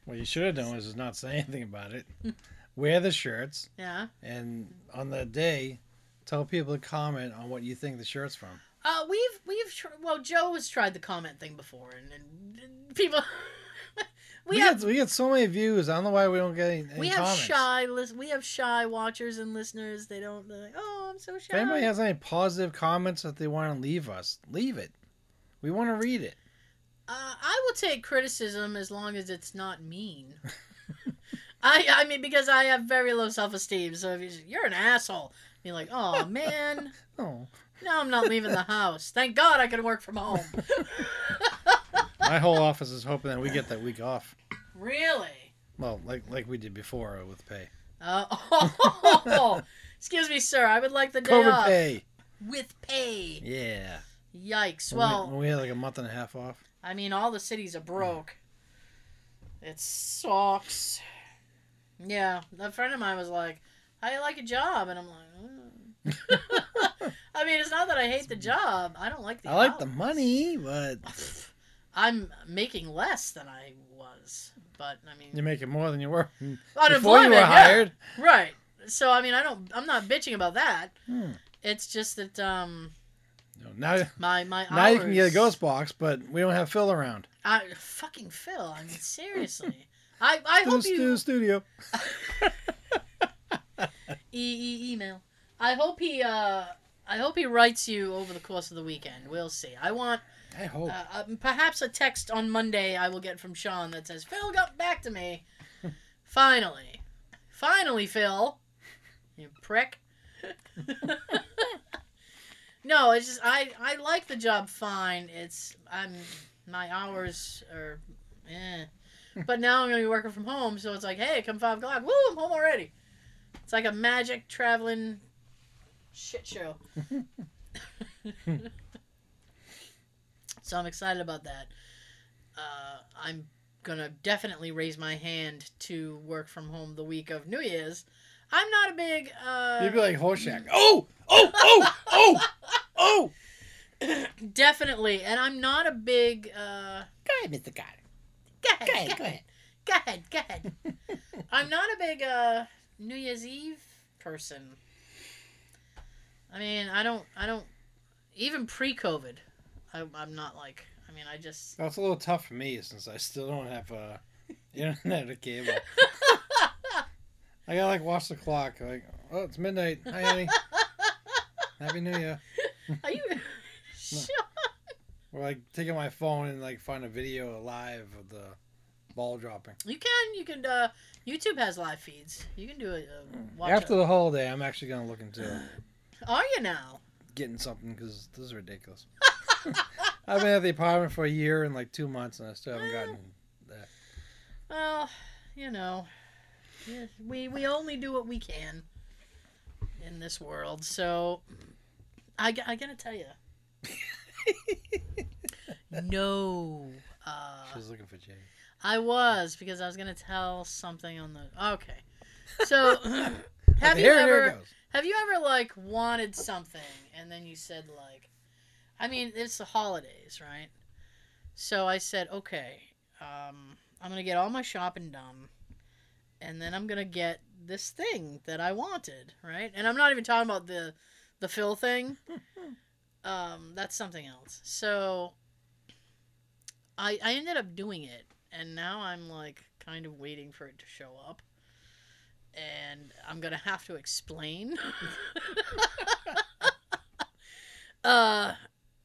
what you should have done was just not say [laughs] anything about it. Wear the shirts, Yeah. and on the day, tell people to comment on what you think the shirt's from. Uh, we've we've tr- well, Joe has tried the comment thing before, and, and people. [laughs] we, We, have get we get so many views. I don't know why we don't get any, any we have comments. shy lis- we have shy watchers and listeners. They don't. They're like, oh, I'm so shy. If anybody has any positive comments that they want to leave us, leave it. We want to read it. Uh, I will take criticism as long as it's not mean. [laughs] I I mean because I have very low self esteem. So if you, you're an asshole, you're like, oh [laughs] man, Oh, now I'm not leaving the house. Thank God I can work from home. [laughs] my whole office is hoping that we get that week off. really? Well, like like we did before uh, with pay. Uh, oh, excuse me, sir. I would like the day COVID off pay. with pay. Yeah. Yikes. When we- Well, when we had like a month and a half off. I mean, all the cities are broke. It sucks. Yeah, a friend of mine was like, "How you like a job?" And I'm like, "Mm." [laughs] "I mean, it's not that I hate the job. I don't like the. I like the money, but [laughs] I'm making less than I was, but I mean, you're making more than you were [laughs] before you were yeah. hired. Right. So I mean, I don't. I'm not bitching about that. Hmm. It's just that um, No, Now, my my now you can get a ghost box, but we don't have Phil around. I fucking Phil. I mean, seriously. I I hope stu- you studio. [laughs] e- e- email. I hope he uh I hope he writes you over the course of the weekend. We'll see. I want I hope. uh, uh, perhaps a text on Monday I will get from Sean that says Phil got back to me. [laughs] Finally, finally, Phil. You prick. [laughs] no, it's just I I like the job fine. It's I'm my hours are eh. But now I'm gonna be working from home, so it's like, hey, come five o'clock, woo, I'm home already. It's like a magic traveling shit show. [laughs] so I'm excited about that. Uh, I'm gonna definitely raise my hand to work from home the week of New Year's. I'm not a big. Uh, You'd be like Horshack. Oh, oh, oh, oh, oh. definitely, and I'm not a big. Uh, Go ahead, Mr. Kotter. go ahead, go ahead, go ahead, go ahead. [laughs] I'm not a big uh, New Year's Eve person. I mean, I don't, I don't, even pre-COVID, I, I'm not like. I mean, I just. That's a little tough for me since I still don't have uh, [laughs] internet or cable. [laughs] I gotta like watch the clock. Like, oh, it's midnight. Hi, honey. [laughs] Happy New Year. Are you? [laughs] Shut Or like taking my phone and like find a video live of the ball dropping. You can. You can. Uh, YouTube has live feeds. You can do it. Uh, watch After it. the holiday, I'm actually gonna look into it. [sighs] Are you now? getting something because this is ridiculous. [laughs] I've been at the apartment for a year and like two months, and I still haven't gotten that. Well, you know, yeah, we we only do what we can in this world. So, I, g- I gotta tell you, [laughs] no. Uh, She's looking for Jay. I was because I was gonna tell something on the. Okay, [laughs] so have you here, here ever? it goes. Have you ever like wanted something and then you said like I mean it's the holidays, right? So I said, "Okay, um I'm going to get all my shopping done and then I'm gonna get this thing that I wanted, right? And I'm not even talking about the the Phil thing. [laughs] um, that's something else. So I I ended up doing it, and now I'm like kind of waiting for it to show up, and I'm gonna have to explain. [laughs] uh,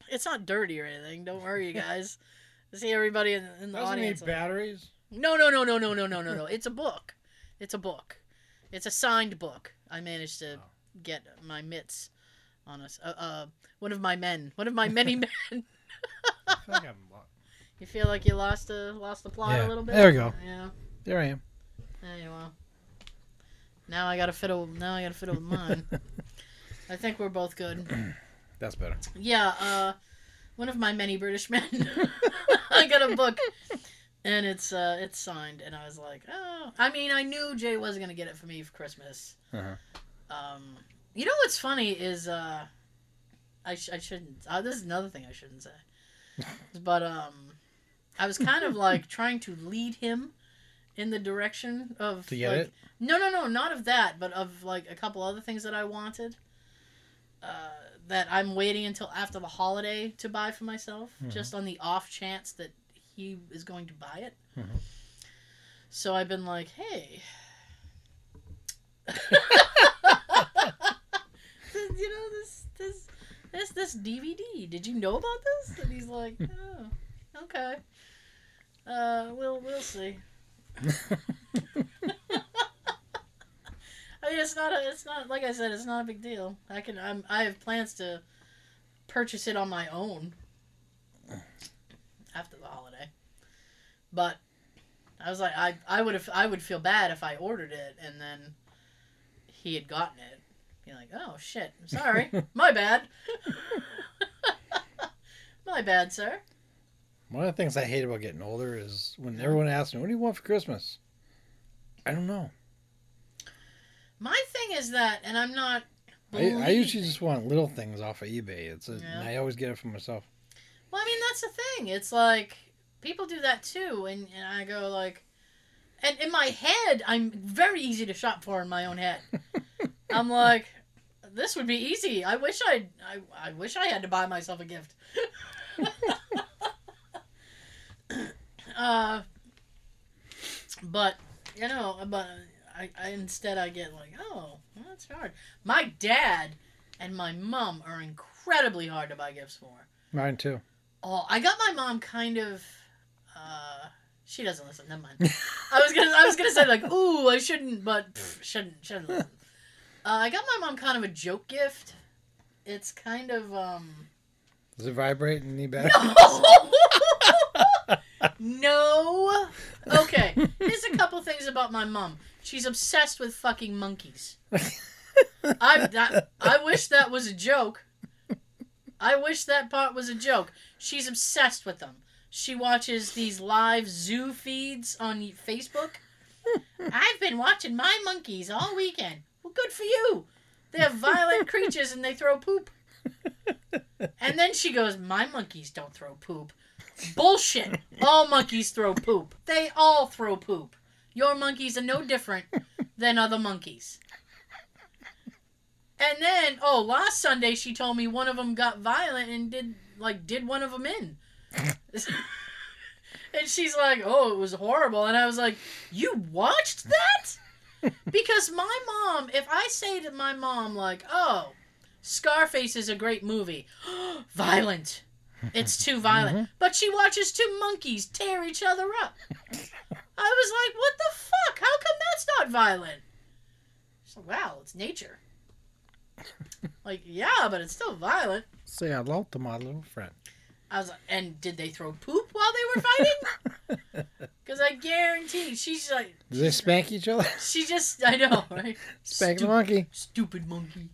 it's not dirty or anything. Don't worry, you guys. [laughs] See everybody in, in the Doesn't need audience. like- batteries. no, no, no, no, no, no, no, no, no. It's a book. It's a book. It's a signed book. I managed to Oh. get my mitts on us. Uh, uh, one of my men. One of my many [laughs] men. I feel like You feel like you lost the lost the plot Yeah. a little bit. There we go. Yeah. There I am. There you are. Now I gotta fiddle. Now I gotta fiddle with mine. [laughs] I think we're both good. [clears throat] That's better. Yeah. Uh, one of my many British men. [laughs] I got a book, and it's uh it's signed, and I was like, oh. I mean, I knew Jay wasn't gonna get it for me for Christmas. Uh-huh. Um, you know what's funny is uh, I sh- I shouldn't. Uh, this is another thing I shouldn't say. [laughs] but um, I was kind of like trying to lead him in the direction of To get like, it? No, no, no, not of that, but of like a couple other things that I wanted. Uh, that I'm waiting until after the holiday to buy for myself, Mhm. just on the off chance that he is going to buy it. Mhm. So I've been like, hey. [laughs] you know this this this this DVD. Did you know about this? And he's like, oh, okay. Uh, we'll we'll see. [laughs] I mean, it's not a, it's not like I said, it's not a big deal. I can, I'm, I have plans to purchase it on my own [sighs] after the holiday. But I was like, I, I would have, I would feel bad if I ordered it and then he had gotten it. Be like, oh shit, I'm sorry, [laughs] my bad, [laughs] my bad, sir. One of the things I hate about getting older is when everyone asks me, "What do you want for Christmas?" I don't know. My thing is that, and I'm not. I, I usually just want little things off of eBay. It's a, Yeah. and I always get it for myself. Well, I mean, that's the thing. It's like people do that too, and, and I go like, and in my head, I'm very easy to shop for in my own head. [laughs] I'm like, this would be easy. I wish I'd, I, I wish I had to buy myself a gift. [laughs] uh, but you know, but I, I instead I get like, oh, well, that's hard. My dad and my mom are incredibly hard to buy gifts for. Mine too. Oh, I got my mom kind of. Uh, she doesn't listen. Never mind. I was gonna, I was gonna say like, ooh, I shouldn't, but pff, shouldn't, shouldn't listen. Uh, I got my mom kind of a joke gift. It's kind of um. Does it vibrate and need batteries? no. Okay. Here's a couple things about my mom. She's obsessed with fucking monkeys. I that, I wish that was a joke. I wish that part was a joke. She's obsessed with them. She watches these live zoo feeds on Facebook. I've been watching my monkeys all weekend. Well, good for you. They're violent creatures and they throw poop. And then she goes, My monkeys don't throw poop. Bullshit. All monkeys throw poop. They all throw poop. Your monkeys are no different than other monkeys. And then, oh, last Sunday she told me one of them got violent and did like did one of them in. [laughs] and she's like, "Oh, it was horrible." And I was like, "You watched that?" [laughs] because my mom, if I say to my mom like, "Oh, Scarface is a great movie." [gasps] violent. It's too violent. Mm-hmm. But she watches two monkeys tear each other up. I was like, "What the fuck? How come that's not violent?" She's like, "Wow, it's nature." [laughs] like, yeah, but it's still violent. Say hello to my little friend. I was like, and did they throw poop while they were fighting? [laughs] Because I guarantee she's like, Do they spank each other? [laughs] she just, I know, [laughs] right? Spank the monkey. Stupid monkey.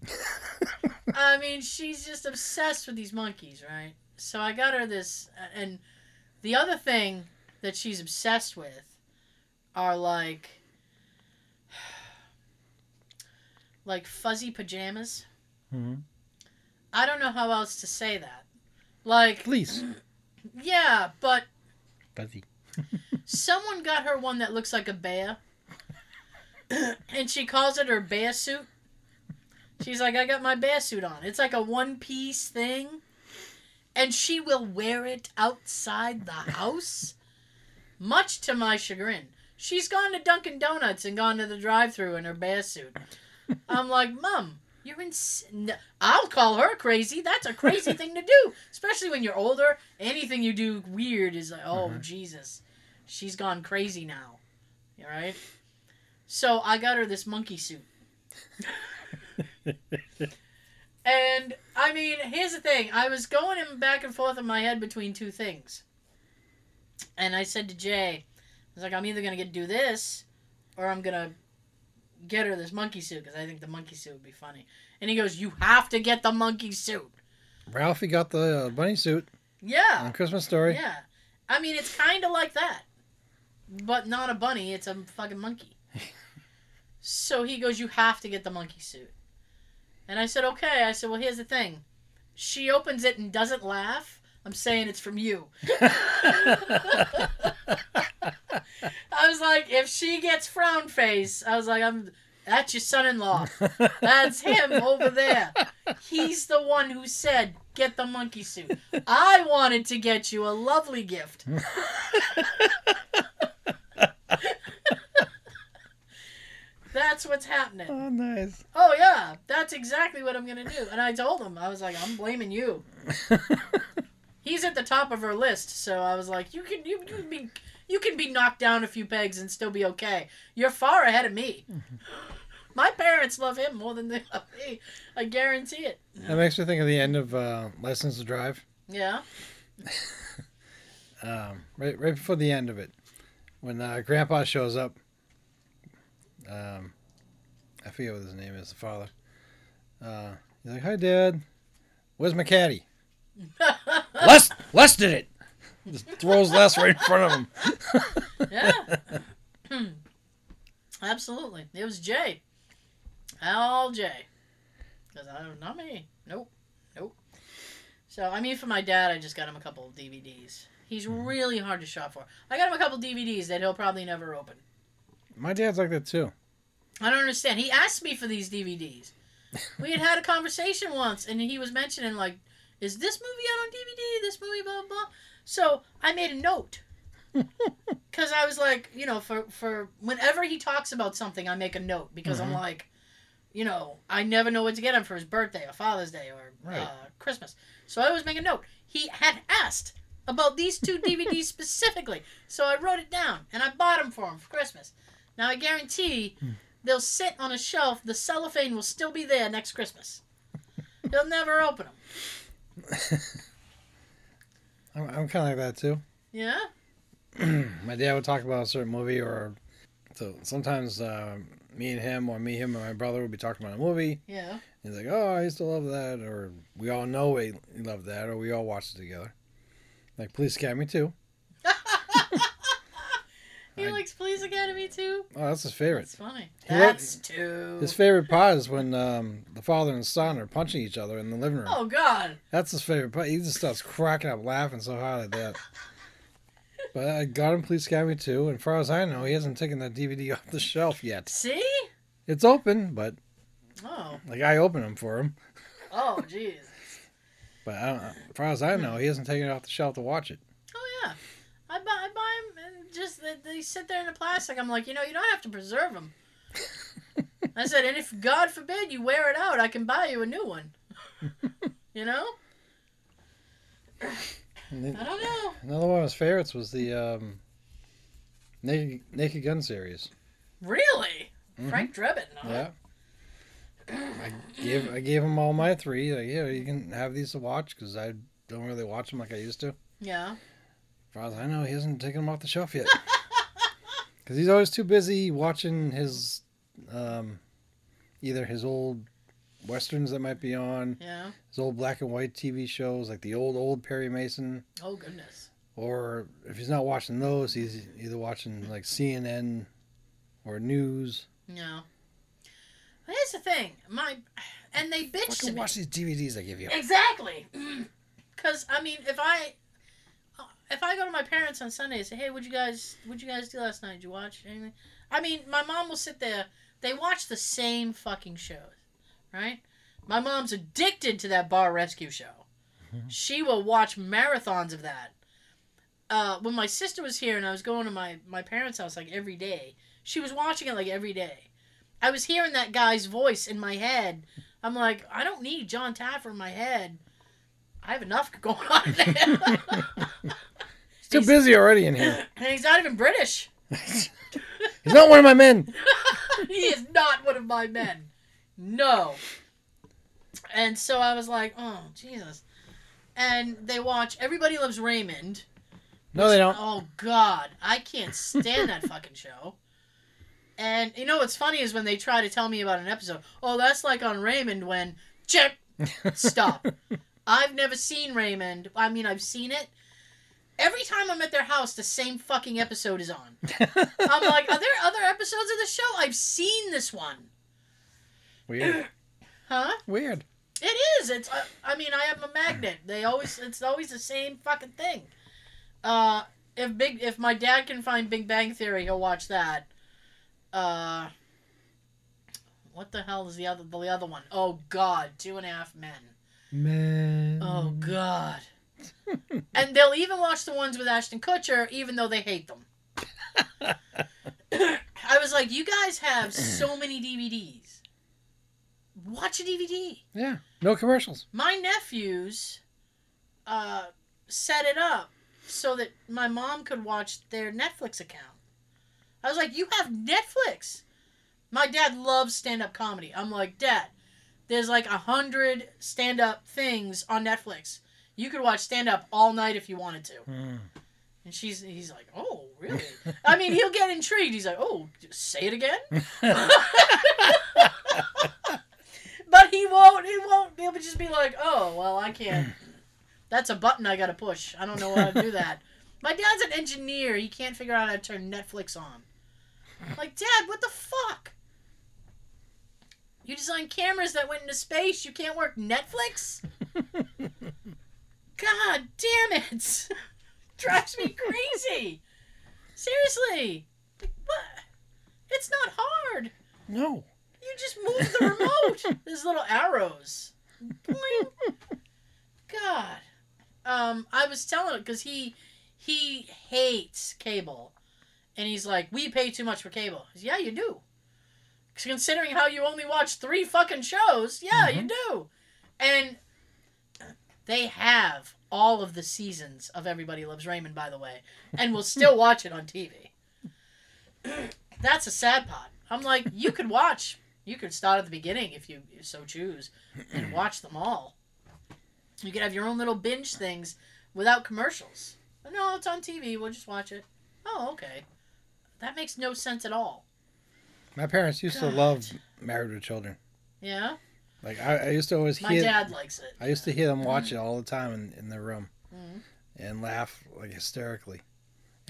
I mean, she's just obsessed with these monkeys, right? So I got her this, and the other thing that she's obsessed with are like, [sighs] like fuzzy pajamas. hmm I don't know how else to say that. Like, Please. yeah, but Fuzzy. Someone got her one that looks like a bear. and she calls it her bear suit. She's like, I got my bear suit on. It's like a one piece thing. And she will wear it outside the house. Much to my chagrin. She's gone to Dunkin' Donuts and gone to the drive thru in her bear suit. I'm like, Mom, you're in. I'll call her crazy. That's a crazy thing to do. [laughs] Especially when you're older. Anything you do weird is like, oh, Mhm. Jesus. She's gone crazy now. All right? So I got her this monkey suit. [laughs] and I mean, here's the thing. I was going in back and forth in my head between two things. And I said to Jay, I was like, I'm either gonna get do this, or I'm gonna get her this monkey suit because I think the monkey suit would be funny. And he goes, "You have to get the monkey suit." Ralphie got the uh, bunny suit Yeah, on Christmas Story. yeah. I mean, it's kind of like that, but not a bunny. It's a fucking monkey. [laughs] so he goes, "You have to get the monkey suit." And I said, "Okay." I said, "Well, here's the thing." She opens it and doesn't laugh. I'm saying it's from you. [laughs] I was like, if she gets frown face, I was like, I'm. That's your son-in-law. That's him over there. He's the one who said, "Get the monkey suit." I wanted to get you a lovely gift. That's what's happening. oh, nice. Oh yeah, that's exactly what I'm gonna do. And I told him, I was like, I'm blaming you. [laughs] He's at the top of her list, so I was like, you can you, you can be you can be knocked down a few pegs and still be okay. You're far ahead of me. My parents love him more than they love me. I guarantee it. That makes me think of the end of uh, License to Drive. Yeah. [laughs] Um, right, right before the end of it, when uh, Grandpa shows up. Um, I forget what his name is. The father. Uh, he's like, "Hi, Dad. Where's my caddy?" Les, Les did it. Just throws Les right in front of him. Yeah. [clears throat] Absolutely. It was Jay. All Jay. Because I don't, not me. Nope. Nope. So, I mean, for my dad, I just got him a couple of DVDs. He's mm-hmm. really hard to shop for. I got him a couple DVDs that he'll probably never open. My dad's like that too. I don't understand. He asked me for these DVDs. We had had a conversation once, and he was mentioning like, "Is this movie out on DVD? This movie, blah blah." blah. So I made a note [laughs] because I was like, you know, for for whenever he talks about something, I make a note because I'm Mhm. like, you know, I never know what to get him for his birthday or Father's Day or Right. uh, Christmas. So I always make a note. He had asked about these two DVDs [laughs] specifically, so I wrote it down and I bought them for him for Christmas. Now I guarantee they'll sit on a shelf. The cellophane will still be there next Christmas. He'll never open them. [laughs] I'm, I'm kind of like that too. Yeah. [clears throat] my dad would talk about a certain movie, or so sometimes uh, me and him, or me, him, and my brother would be talking about a movie. Yeah. He's like, "Oh, I used to love that," or "We all know he loved that," or "We all watched it together." Like please Police Academy too. He I- likes Police Academy too. Oh, that's his favorite. That's funny. That's two. His favorite part is when um, the father and son are punching each other in the living room. Oh God. That's his favorite part. He just starts cracking up, laughing so hard at that. [laughs] But I got him Police Academy too, and far as I know, he hasn't taken that DVD [laughs] off the shelf yet. See? It's open, but Oh. like I open them for him. Oh [laughs] jeez. But I don't, as far as I know, he hasn't taken it off the shelf to watch it. Oh yeah. I buy I buy them and just they, they sit there in the plastic. I'm like, you know, you don't have to preserve them. I said, and if God forbid you wear it out, I can buy you a new one. [laughs] you know? I don't know. another one of his favorites was the um, Naked, Naked Gun series. Really? Mhm. Frank Drebin? Yeah. I gave I gave him all my three. Like, yeah, you can have these to watch because I don't really watch them like I used to. Yeah. Far as I know, he hasn't taken them off the shelf yet. [laughs] Because he's always too busy watching his, um, either his old westerns that might be on, Yeah. his old black and white TV shows like the old old Perry Mason, Oh goodness. or if he's not watching those, he's either watching like CNN or news. No. But here's the thing, my and they bitch Fucking me. watch these DVDs I give you. Exactly. [clears throat] Because I mean, if I, if I go to my parents on Sunday and say, "Hey, what'd you guys what'd you guys do last night? Did you watch anything?" I mean, my mom will sit there. They watch the same fucking shows, right? My mom's addicted to that bar rescue show. [laughs] She will watch marathons of that. Uh, when my sister was here and I was going to my my parents' house like every day, she was watching it like every day. I was hearing that guy's voice in my head. I'm like, I don't need John Taffer in my head. I have enough [laughs] going on there. [laughs] He's too busy already in here. [laughs] and he's not even British. [laughs] He's not one of my men. [laughs] he is not one of my men. No. And so I was like, oh, Jesus. And they watch Everybody Loves Raymond. No, they don't. Oh, God. I can't stand that fucking show. And you know what's funny is when they try to tell me about an episode. Oh, that's like on Raymond when. Check! Stop. I've never seen Raymond. I mean, I've seen it. Every time I'm at their house, the same fucking episode is on. [laughs] I'm like, are there other episodes of the show? I've seen this one. Weird. [clears throat] Huh? Weird. It is. It's. Uh, I mean, I have a magnet. They always. It's always the same fucking thing. Uh, if big, if my dad can find Big Bang Theory, he'll watch that. Uh, what the hell is the other the other one? Oh God, Two and a Half Men. Man. Oh God. And they'll even watch the ones with Ashton Kutcher, even though they hate them. [laughs] I was like, you guys have so many DVDs. Watch a DVD. Yeah. No commercials. My nephews uh, set it up so that my mom could watch their Netflix account. I was like, you have Netflix. My dad loves stand up comedy. I'm like, Dad, there's like a hundred stand up things on Netflix. You could watch stand up all night if you wanted to. Mm. And she's he's like, Oh, really? I mean, he'll get intrigued. He's like, Oh, say it again? [laughs] but he won't he won't he'll just be like, Oh, well I can't that's a button I gotta push. I don't know how to do that. My dad's an engineer. He can't figure out how to turn Netflix on. Like, Dad, what the fuck? You design cameras that went into space. You can't work Netflix? [laughs] God damn it! [laughs] Drives me crazy. Seriously, like, what? It's not hard. no. You just move the remote. [laughs] There's little arrows. Boing. God. Um, I was telling him because he he hates cable, and he's like, "We pay too much for cable." Said, yeah, you do. Considering how you only watch three fucking shows, yeah, you do. And they have all of the seasons of Everybody Loves Raymond, by the way, and will still [laughs] watch it on TV. That's a sad part. I'm like, you could watch, you could start at the beginning if you so choose, and [clears throat] watch them all. You could have your own little binge things without commercials. But no, it's on TV. We'll just watch it. Oh, okay. That makes no sense at all. My parents used God. to love Married with Children. Yeah? Like I, I used to always My hear. dad likes it. I used to hear them watch it all the time in, in their room Mhm. and laugh like hysterically.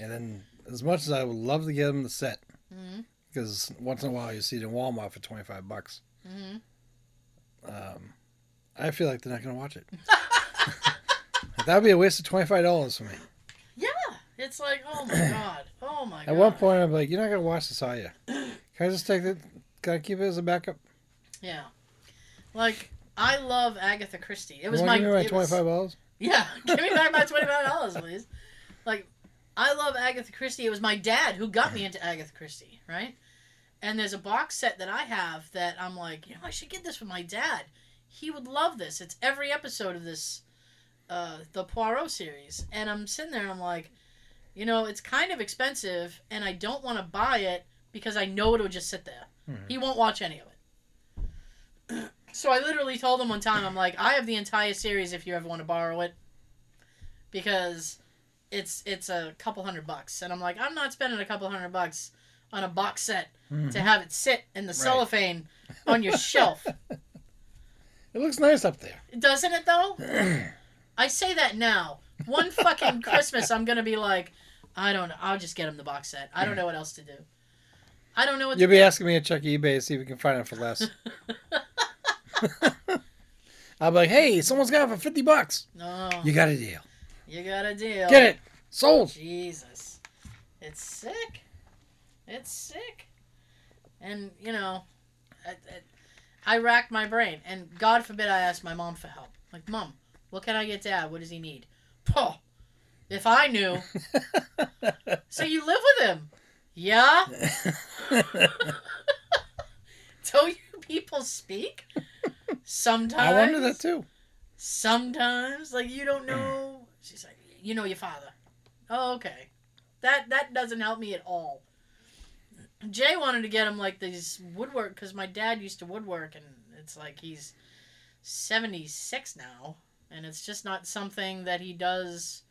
And then, as much as I would love to get them the set, Mhm. because once in a while you see it in Walmart for twenty five bucks, Mhm. um, I feel like they're not going to watch it. [laughs] [laughs] that would be a waste of twenty five dollars for me. Yeah. It's like, oh my [clears throat] god. Oh my god. At one point, I'm like, "You're not going to watch this, are you? Can I just take it? Can I keep it as a backup?" Yeah. Like, I love Agatha Christie. It was you my. want give me my twenty five dollars? Yeah, [laughs] give me back my twenty five dollars, please. Like, I love Agatha Christie. It was my dad who got me into Agatha Christie, right? And there's a box set that I have that I'm like, you know, I should get this for my dad. He would love this. It's every episode of this, uh, the Poirot series, and I'm sitting there and I'm like, you know, it's kind of expensive, and I don't want to buy it because I know it'll just sit there. Mhm. He won't watch any of it. [clears throat] So I literally told him one time, I'm like, I have the entire series if you ever want to borrow it, because it's it's a couple hundred bucks, and I'm like, I'm not spending a couple hundred bucks on a box set Mm-hmm. to have it sit in the cellophane on your shelf. [laughs] It looks nice up there. Doesn't it though? [clears throat] I say that now. One fucking Christmas, I'm gonna be like, I don't know. I'll just get him the box set. I don't know what else to do. I don't know what. You'll be do. asking me to check eBay to see if we can find it for less. [laughs] [laughs] I'll be like, "Hey, someone's got it for fifty bucks. No, You got a deal. you got a deal. Get it." Sold. Jesus. It's sick. It's sick. And, you know, I, I, I racked my brain. And God forbid I asked my mom for help. Like, Mom, what can I get Dad? What does he need? Poh. If I knew. [laughs] so you live with him? Yeah? [laughs] So you people speak? Sometimes. I wonder that too. Sometimes, like you don't know. She's like, you know your father. Oh, okay. That that doesn't help me at all. Jay wanted to get him like these woodwork because my dad used to woodwork, and it's like he's seventy six now, and it's just not something that he does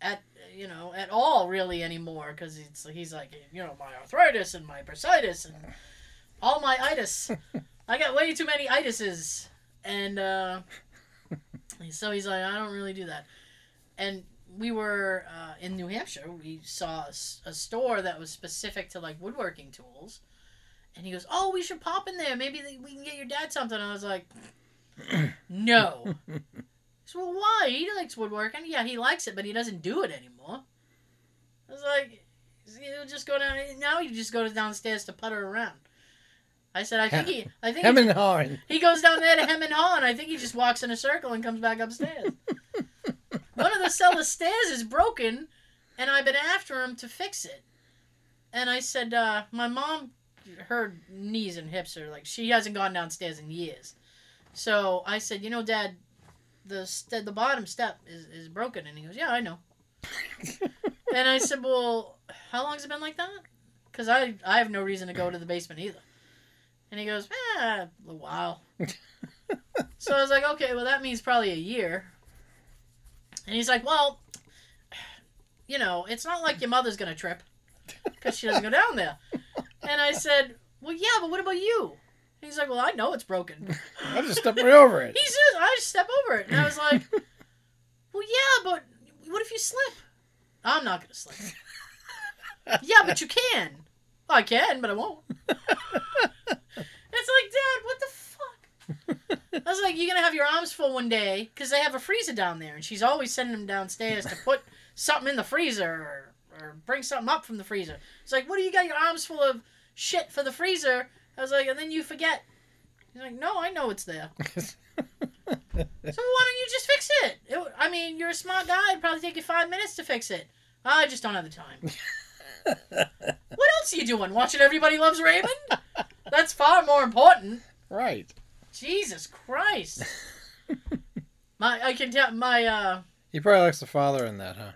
at you know at all really anymore because it's he's like you know my arthritis and my bursitis and all my itis. [laughs] I got way too many itises, and uh, [laughs] so he's like, I don't really do that. And we were uh, in New Hampshire. We saw a store that was specific to like woodworking tools, and he goes, "Oh, we should pop in there. Maybe we can get your dad something." And I was like, [laughs] "No." So well, why? He likes woodworking. Yeah, he likes it, but he doesn't do it anymore. I was like, he'll just go down. Now you just goes downstairs to putter around. I said, I think he, I think he, Hem and hawing. he goes down there to hem and haw, and I think he just walks in a circle and comes back upstairs. [laughs] One of the cellar stairs is broken, and I've been after him to fix it. And I said, uh, my mom, her knees and hips are like she hasn't gone downstairs in years. So I said, you know, Dad, the st- the bottom step is, is broken, and he goes, yeah, I know. [laughs] and I said, well, how long's it been like that? Because I I have no reason to go to the basement either. And he goes, eh, a little while. [laughs] so I was like, okay, well, that means probably a year. And he's like, well, you know, it's not like your mother's going to trip because she doesn't go down there. And I said, well, yeah, but what about you? And he's like, well, I know it's broken. I just step right over it. [laughs] He says, I just step over it. And I was like, [laughs] well, yeah, but what if you slip? I'm not going to slip. yeah, but you can. I can, but I won't. It's like, Dad, what the fuck? I was like, you're gonna have your arms full one day because they have a freezer down there, and she's always sending him downstairs to put [laughs] something in the freezer or, or bring something up from the freezer. It's like, what do you got your arms full of shit for the freezer? I was like, and then you forget. He's like, no, I know it's there. [laughs] So why don't you just fix it? it? I mean, you're a smart guy. It'd probably take you five minutes to fix it. I just don't have the time. [laughs] [laughs] what else are you doing? Watching Everybody Loves Raymond? That's far more important. right. Jesus Christ. my I can tell my uh He probably likes the father in that, huh?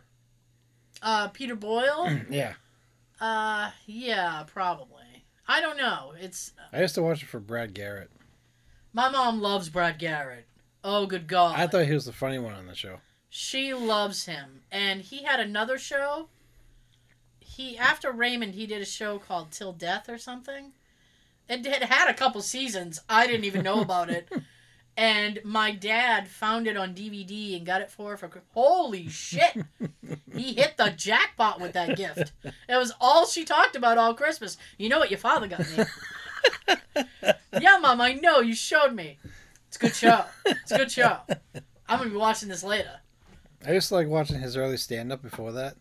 uh Peter Boyle. [clears throat] yeah. uh yeah, probably. I don't know. It's I used to watch it for Brad Garrett. my mom loves Brad Garrett. Oh good god. I thought he was the funny one on the show. She loves him. And he had another show. He after Raymond he did a show called Till Death or something. It had had a couple seasons. I didn't even know about it. [laughs] And my dad found it on DVD and got it for her for holy shit. He hit the jackpot with that gift. It was all she talked about all Christmas. You know what your father got me? [laughs] yeah, mom, I know you showed me. It's a good show. It's a good show. I'm gonna be watching this later. I used to like watching his early stand up before that.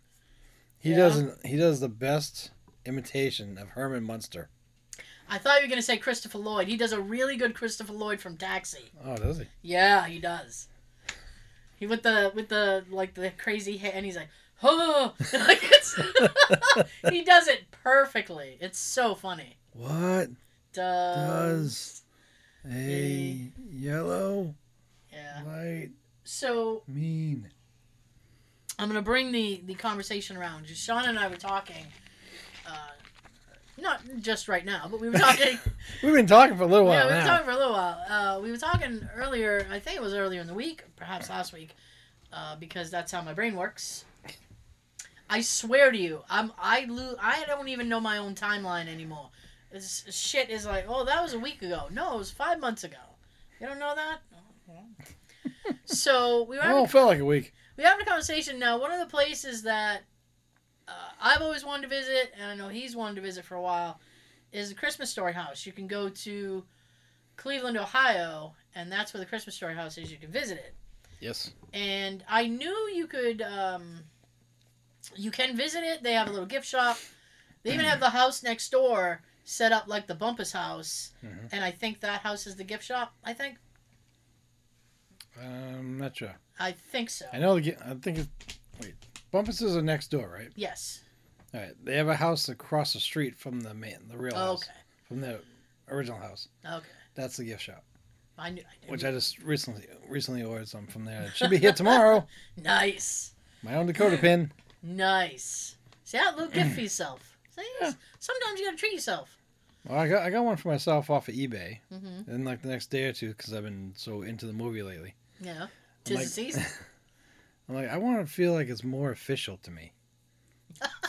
He Yeah? doesn't he does the best imitation of Herman Munster. I thought you were gonna say Christopher Lloyd. He does a really good Christopher Lloyd from Taxi. Oh, does he? Yeah, he does. He with the with the like the crazy hair, and he's like, oh, [laughs] like it's, [laughs] he does it perfectly. It's so funny. What Does, does a yellow yeah. light So mean? I'm gonna bring the the conversation around. Just Sean and I were talking. Uh, not just right now, but we were talking. [laughs] We've been talking for a little while. yeah, we were now. talking for a little while. Uh, we were talking earlier. I think it was earlier in the week, perhaps last week, uh, because that's how my brain works. I swear to you, I'm I lo- I don't even know my own timeline anymore. This shit is like, oh, that was a week ago. No, it was five months ago. You don't know that? [laughs] So we were having oh, it felt like a week. We having a conversation now. One of the places that uh, I've always wanted to visit, and I know he's wanted to visit for a while, is the Christmas Story House. You can go to Cleveland, Ohio, and that's where the Christmas Story House is. You can visit it. Yes. And I knew you could um, you can visit it. They have a little gift shop. They even have the house next door set up like the Bumpus house, Mhm. and I think that house is the gift shop. I think. I'm not sure. I think so. I know. The, I think it. Wait, Bumpus's are next door, right? Yes. All right. They have a house across the street from the main, the real house, Okay. from the original house. Okay. That's the gift shop, I knew. I knew. which I just recently recently ordered some from there. It should be here tomorrow. [laughs] Nice. My own decoder pin. [laughs] Nice. See, that little gift for yourself. See, [clears throat] Yeah. sometimes you gotta treat yourself. Well, I got I got one for myself off of eBay, Mm-hmm. and like the next day or two, because I've been so into the movie lately. Yeah. Tis like, the [laughs] season. I'm like, I want to feel like it's more official to me.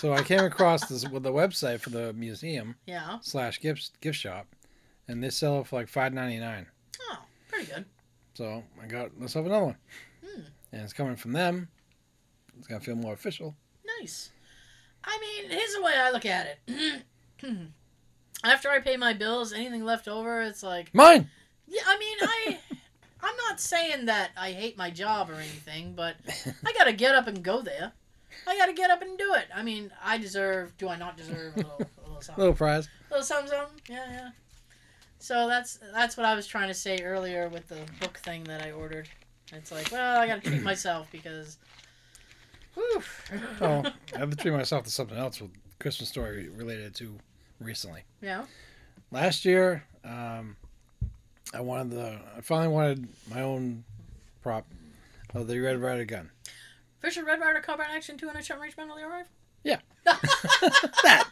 so I came across this with the website for the museum [laughs] Yeah. slash gift gift shop, and they sell it for like five ninety nine. Oh, pretty good. So I got myself another one, Hmm. and it's coming from them. It's gonna feel more official. Nice. I mean, here's the way I look at it. [clears throat] After I pay my bills, anything left over, it's like, Mine. yeah. I mean, I, I'm not saying that I hate my job or anything, but I gotta get up and go there. I gotta get up and do it. I mean, I deserve. Do I not deserve a little, a little something? Little prize. A little something, something. Yeah, yeah. So that's that's what I was trying to say earlier with the book thing that I ordered. It's like, well, I gotta treat myself because. Whew. Oh, I have to treat myself to something else with Christmas story related to recently. Yeah. Last year, um, I wanted the. I finally wanted my own prop of the Red Ryder gun. Fisher Red Ryder Carbine Action 200 shot range bundle arrived? Yeah. [laughs] that.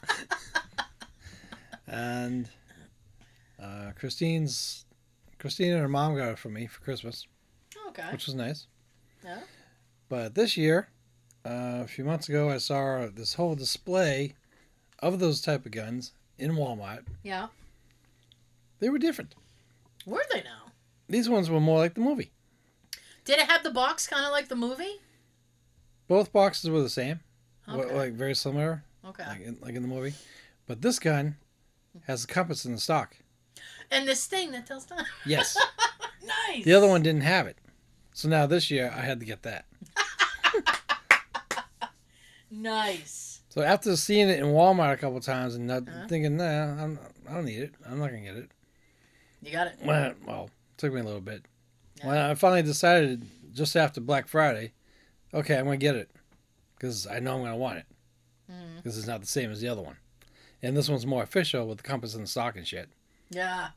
And uh, Christine's Christine and her mom got it for me for Christmas, Okay. which was nice. Yeah. But this year, uh, a few months ago, I saw this whole display of those type of guns in Walmart. Yeah. They were different. Were they now? These ones were more like the movie. Did it have the box kind of like the movie? Both boxes were the same, Okay. like very similar, okay. like in, like in the movie. But this gun has a compass in the stock. and this thing that tells time. Yes. [laughs] nice. The other one didn't have it. So now this year I had to get that. [laughs] Nice. So after seeing it in Walmart a couple times and not Uh-huh. thinking, nah, I'm, I don't need it. I'm not gonna get it. You got it. Well, well, it took me a little bit. Yeah. When I finally decided just after Black Friday, okay, I'm gonna get it because I know I'm gonna want it mm-hmm. because it's not the same as the other one, and this one's more official with the compass and the stock and shit. Yeah.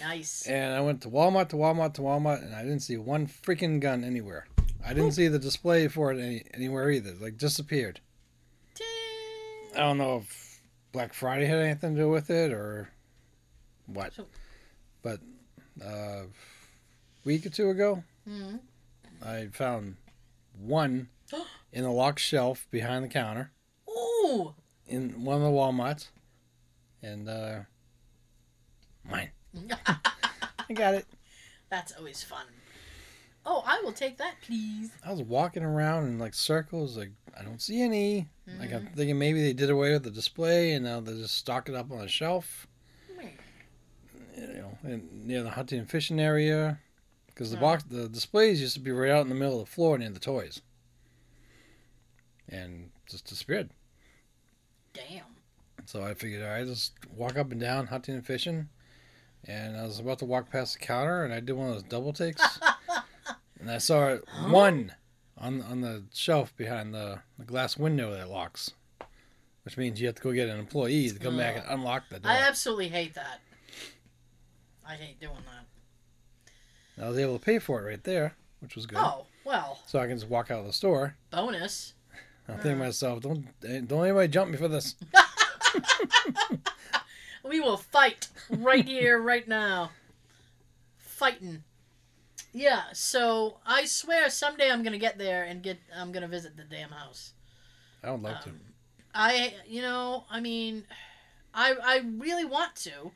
Nice. And I went to Walmart to Walmart to Walmart, and I didn't see one freaking gun anywhere. I didn't see the display for it any, anywhere either. Like disappeared. Ting. I don't know if Black Friday had anything to do with it or what. So- But uh, a week or two ago, Mhm. I found one [gasps] in a locked shelf behind the counter Ooh. in one of the Walmarts, and uh, mine. [laughs] I got it. That's always fun. Oh, I will take that, please. I was walking around in like circles, like I don't see any. Like I'm Mhm. thinking maybe they did away with the display and now they just stock it up on a shelf. You know, in, near the hunting and fishing area, because the Hmm. box, the displays used to be right out in the middle of the floor near the toys, and just disappeared. Damn. So I figured, all right, just walk up and down hunting and fishing, and I was about to walk past the counter, and I did one of those double takes, [laughs] and I saw it Huh? one on on the shelf behind the, the glass window that locks, which means you have to go get an employee to come back and unlock the door. I absolutely hate that. I hate doing that. I was able to pay for it right there, which was good. Oh, well, So I can just walk out of the store. bonus. I think to myself, don't don't anybody jump me for this. [laughs] We will fight right here, right now. Fighting. Yeah, so I swear someday I'm gonna get there and get I'm gonna visit the damn house. I would love to. Um, I you know, I mean I I really want to.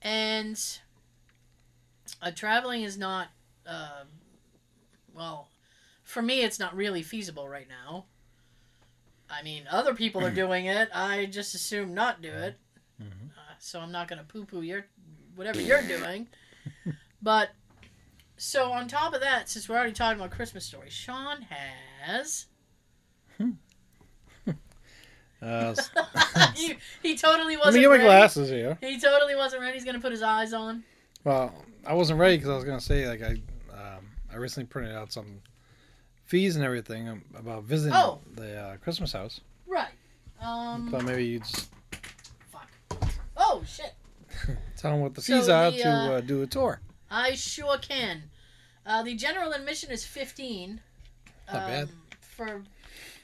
And uh, traveling is not uh, well for me it's not really feasible right now. I mean, other people are doing it. I just assume not do it. Mhm. Uh, so I'm not going to poo poo your whatever you're doing. [laughs] but so on top of that, since we're already talking about Christmas stories, Sean has [laughs] Uh, he, [laughs] he totally wasn't me get my ready. glasses here. He totally wasn't ready. He's gonna put his eyes on. Well, I wasn't ready because I was gonna say like I, um, I recently printed out some fees and everything about visiting Oh. the uh, Christmas house. Right. Um. So maybe you just Fuck. Oh shit. [laughs] tell them what the So fees are the, to uh, uh, do a tour. I sure can. Uh, the general admission is fifteen. Not bad. Um, For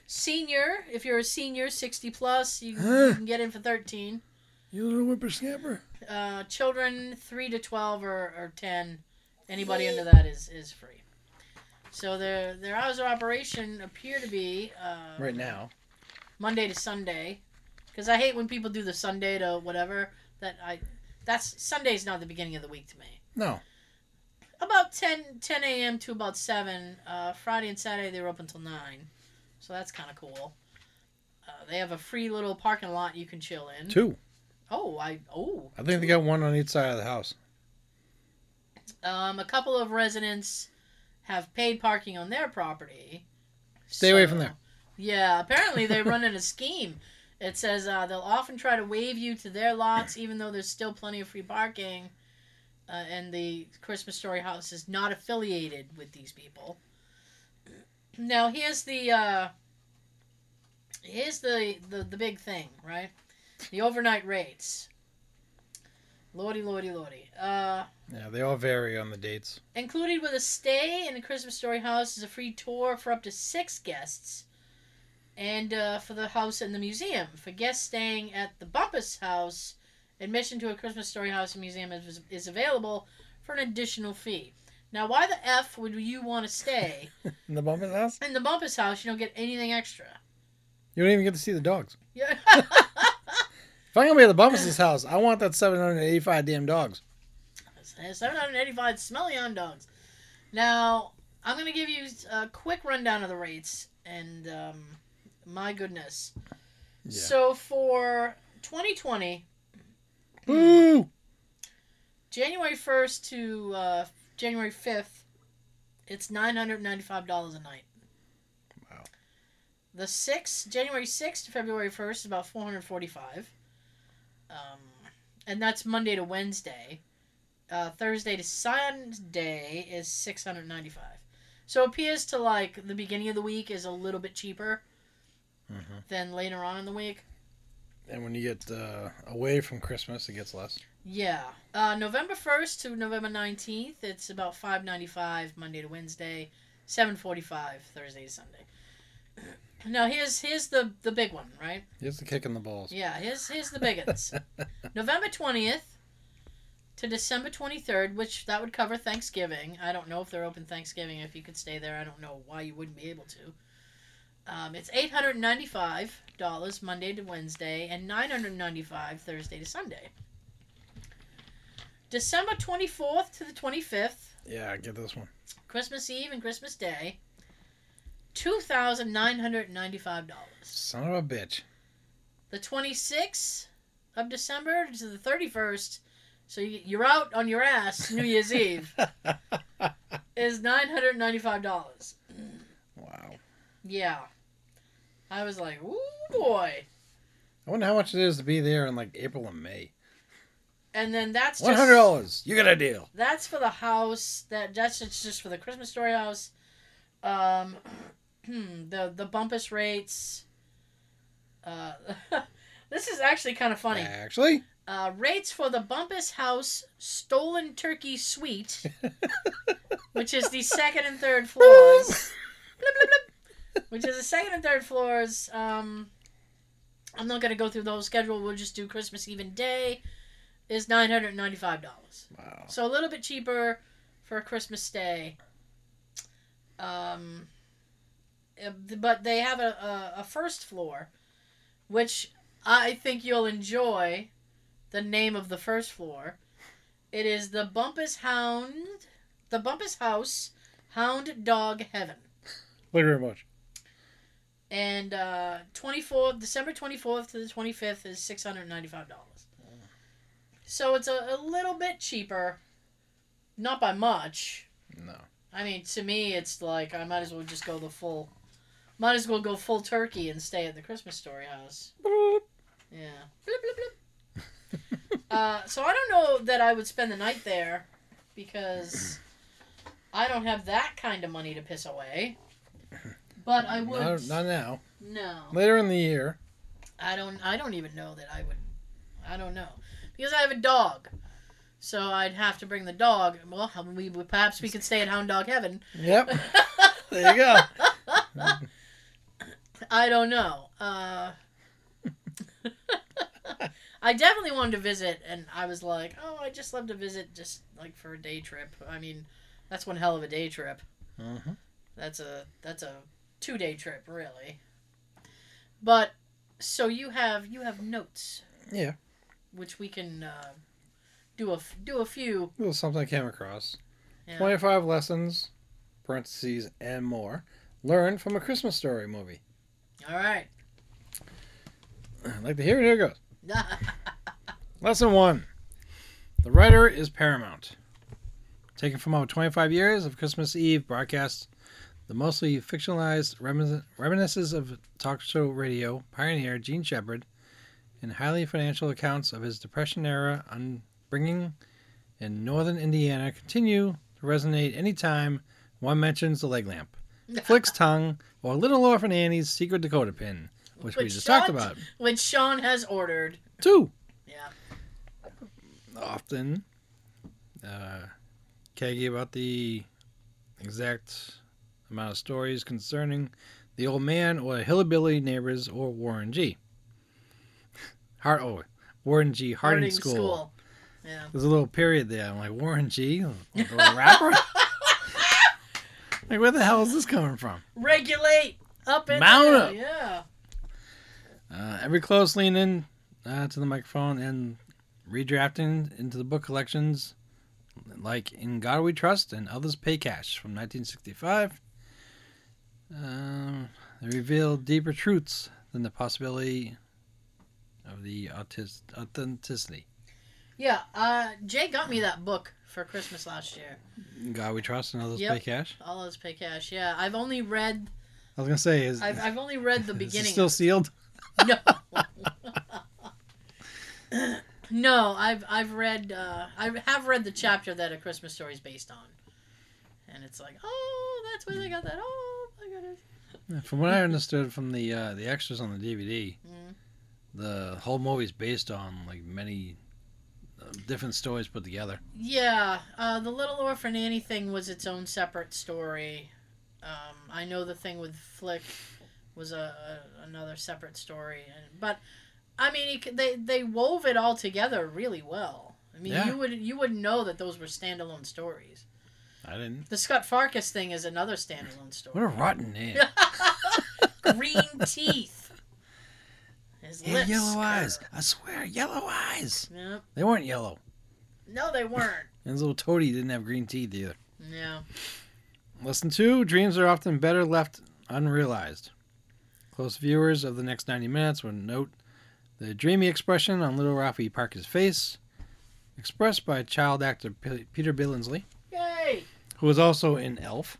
senior, if you're a senior, sixty plus, you, [gasps] you can get in for thirteen. You little whippersnapper. Uh, children three to twelve or, or ten, anybody under that is is free. So their their hours of operation appear to be uh, Right now. Monday to Sunday, because I hate when people do the Sunday to whatever. That I that's Sunday's not the beginning of the week to me. No. About 10, 10 a.m. to about 7. Uh, Friday and Saturday, they're open until 9. So that's kind of cool. Uh, they have a free little parking lot you can chill in. Two. Oh, I. Oh. I think they got one on each side of the house. Um, a couple of residents have paid parking on their property. Stay away from there. Yeah, apparently they're [laughs] running a scheme. It says uh, they'll often try to wave you to their lots, even though there's still plenty of free parking. Uh, and the Christmas Story House is not affiliated with these people. Now here's the uh, here's the, the the big thing, right? The overnight rates. Lordy, lordy, lordy. Uh, Yeah, they all vary on the dates. Included with a stay in the Christmas Story house is a free tour for up to six guests, and uh, for the house and the museum. For guests staying at the Bumpus house, admission to a Christmas Story house and museum is, is available for an additional fee. Now, why the f would you want to stay [laughs] In the Bumpus house? in the Bumpus house? You don't get anything extra. You don't even get to see the dogs. Yeah. [laughs] If I'm gonna be at the Bumpus' house, I want that 785 damn dogs. 785 smelly on dogs. Now, I'm going to give you a quick rundown of the rates, and um, my goodness. Yeah. So for 2020, Boo! January 1st to uh, January 5th, it's $995 a night. Wow. The 6th, January 6th to February 1st is about 445 um, And that's Monday to Wednesday. Uh, Thursday to Sunday is 695 So it appears to like the beginning of the week is a little bit cheaper Mhm. than later on in the week. And when you get uh, away from Christmas, it gets less. Yeah. Uh, November 1st to November 19th, it's about 595 Monday to Wednesday, 745 Thursday to Sunday. Now here's here's the the big one, right? Here's the kick in the balls. Yeah, here's here's the big ones. [laughs] November 20th to December 23rd, which that would cover Thanksgiving. I don't know if they're open Thanksgiving if you could stay there. I don't know why you wouldn't be able to. Um, it's $895 Monday to Wednesday and 995 Thursday to Sunday. December 24th to the 25th, Yeah, get this one. Christmas Eve and Christmas Day, $2,995. Son of a bitch. The 26th of December to the 31st, so you- you're out on your ass New Year's Eve, [laughs] is $995. Wow. Yeah. I was like, ooh boy. I wonder how much it is to be there in like April and May. And then that's hundred dollars. You got a deal. that's for the house. That that's just for the Christmas story house. Um, the the bumpus rates. Uh, [laughs] this is actually kind of funny. Actually, Uh, rates for the Bumpus House Stolen Turkey Suite, [laughs] which is the second and third floors. Blip, blip, blip. which is the second and third floors. Um, I'm not going to go through the whole schedule. We'll just do Christmas Eve and Day. Is nine hundred ninety-five dollars. wow. So a little bit cheaper for a Christmas stay. Um, but they have a, a, a first floor, which I think you'll enjoy. The name of the first floor. It is the Bumpus Hound, the Bumpus House Hound Dog Heaven, Thank you very much. and uh, twenty fourth December twenty fourth to the twenty fifth is six hundred ninety five dollars. So it's a, a little bit cheaper, not by much. No. I mean, to me, it's like I might as well just go the full, Might as well go full turkey and stay at the Christmas Story house. Yeah. Bloop, bloop, bloop. [laughs] uh, so I don't know that I would spend the night there because I don't have that kind of money to piss away. But I would. Not, not now. no, Later in the year. I don't. I don't even know that I would. I don't know because I have a dog. So I'd have to bring the dog. Well, we perhaps we could stay at Hound Dog Heaven. Yep. [laughs] there you go. [laughs] I don't know. Uh, [laughs] I definitely wanted to visit, and I was like, oh, I just love to visit, just like for a day trip. I mean, that's one hell of a day trip. hmm That's a that's a two day trip, really. But so you have you have notes, Yeah. which we can uh, do a do a few. A little something I came across. Yeah. 25 lessons, parentheses, and more. Learned from a Christmas story movie. All right. I'd like to hear it. Here it goes. [laughs] Lesson one The writer is paramount. Taken from over 25 years of Christmas Eve broadcasts, the mostly fictionalized remin- reminiscences of talk show radio pioneer Jean Shepherd and highly financial accounts of his Depression era upbringing in northern Indiana continue to resonate anytime one mentions the leg lamp, Flick's tongue, or Little Orphan Annie's secret decoder pin, which we Which just talked about. which Sean has ordered. Two. Yeah. often uh, kaggy about the exact amount of stories concerning the old man or hillbilly neighbors or Warren G. Hart, oh, Warren G. Harding, Harding School. Yeah. There's a little period there. I'm like, Warren G? The rapper? [laughs] like, where the hell is this coming from? Regulate up and Mount down. up. Yeah. Uh, every close lean in uh, to the microphone and redrafting into the book collections like In God We Trust and Others Pay Cash from 1965. Um, they reveal deeper truths than the possibility of the autis- authenticity. Yeah. Uh, Jay got me that book for Christmas last year. God We Trust and Others Yep. Pay Cash. All those pay cash. Yeah. I've only read. I was gonna say, is, I've, I've only read the [laughs] is it beginning. still sealed? no. [laughs] [laughs] no, I've I've read uh, I have read the chapter that a Christmas story is based on, and it's like, oh, that's where they got that. Oh my goodness. From what I understood from the uh, the extras on the DVD, Mm. the whole movie's based on like many different stories put together. Yeah, uh, the Little Orphan Annie thing was its own separate story. Um, I know the thing with Flick was a, a another separate story, and, but I mean, they they wove it all together really well. I mean, Yeah. you would you wouldn't know that those were standalone stories. I didn't. The Scott Farkus thing is another standalone story. What a rotten name. [laughs] Green teeth. His Yeah, lips yellow eyes. I swear, yellow eyes. Yep. They weren't yellow. No, they weren't. And his little toady didn't have green teeth either. Yeah. Lesson two: Dreams are often better left unrealized. Close viewers of the next 90 minutes will note the dreamy expression on little Ralphie Parker's face, expressed by child actor P- Peter Billingsley, Yay. who was also in Elf,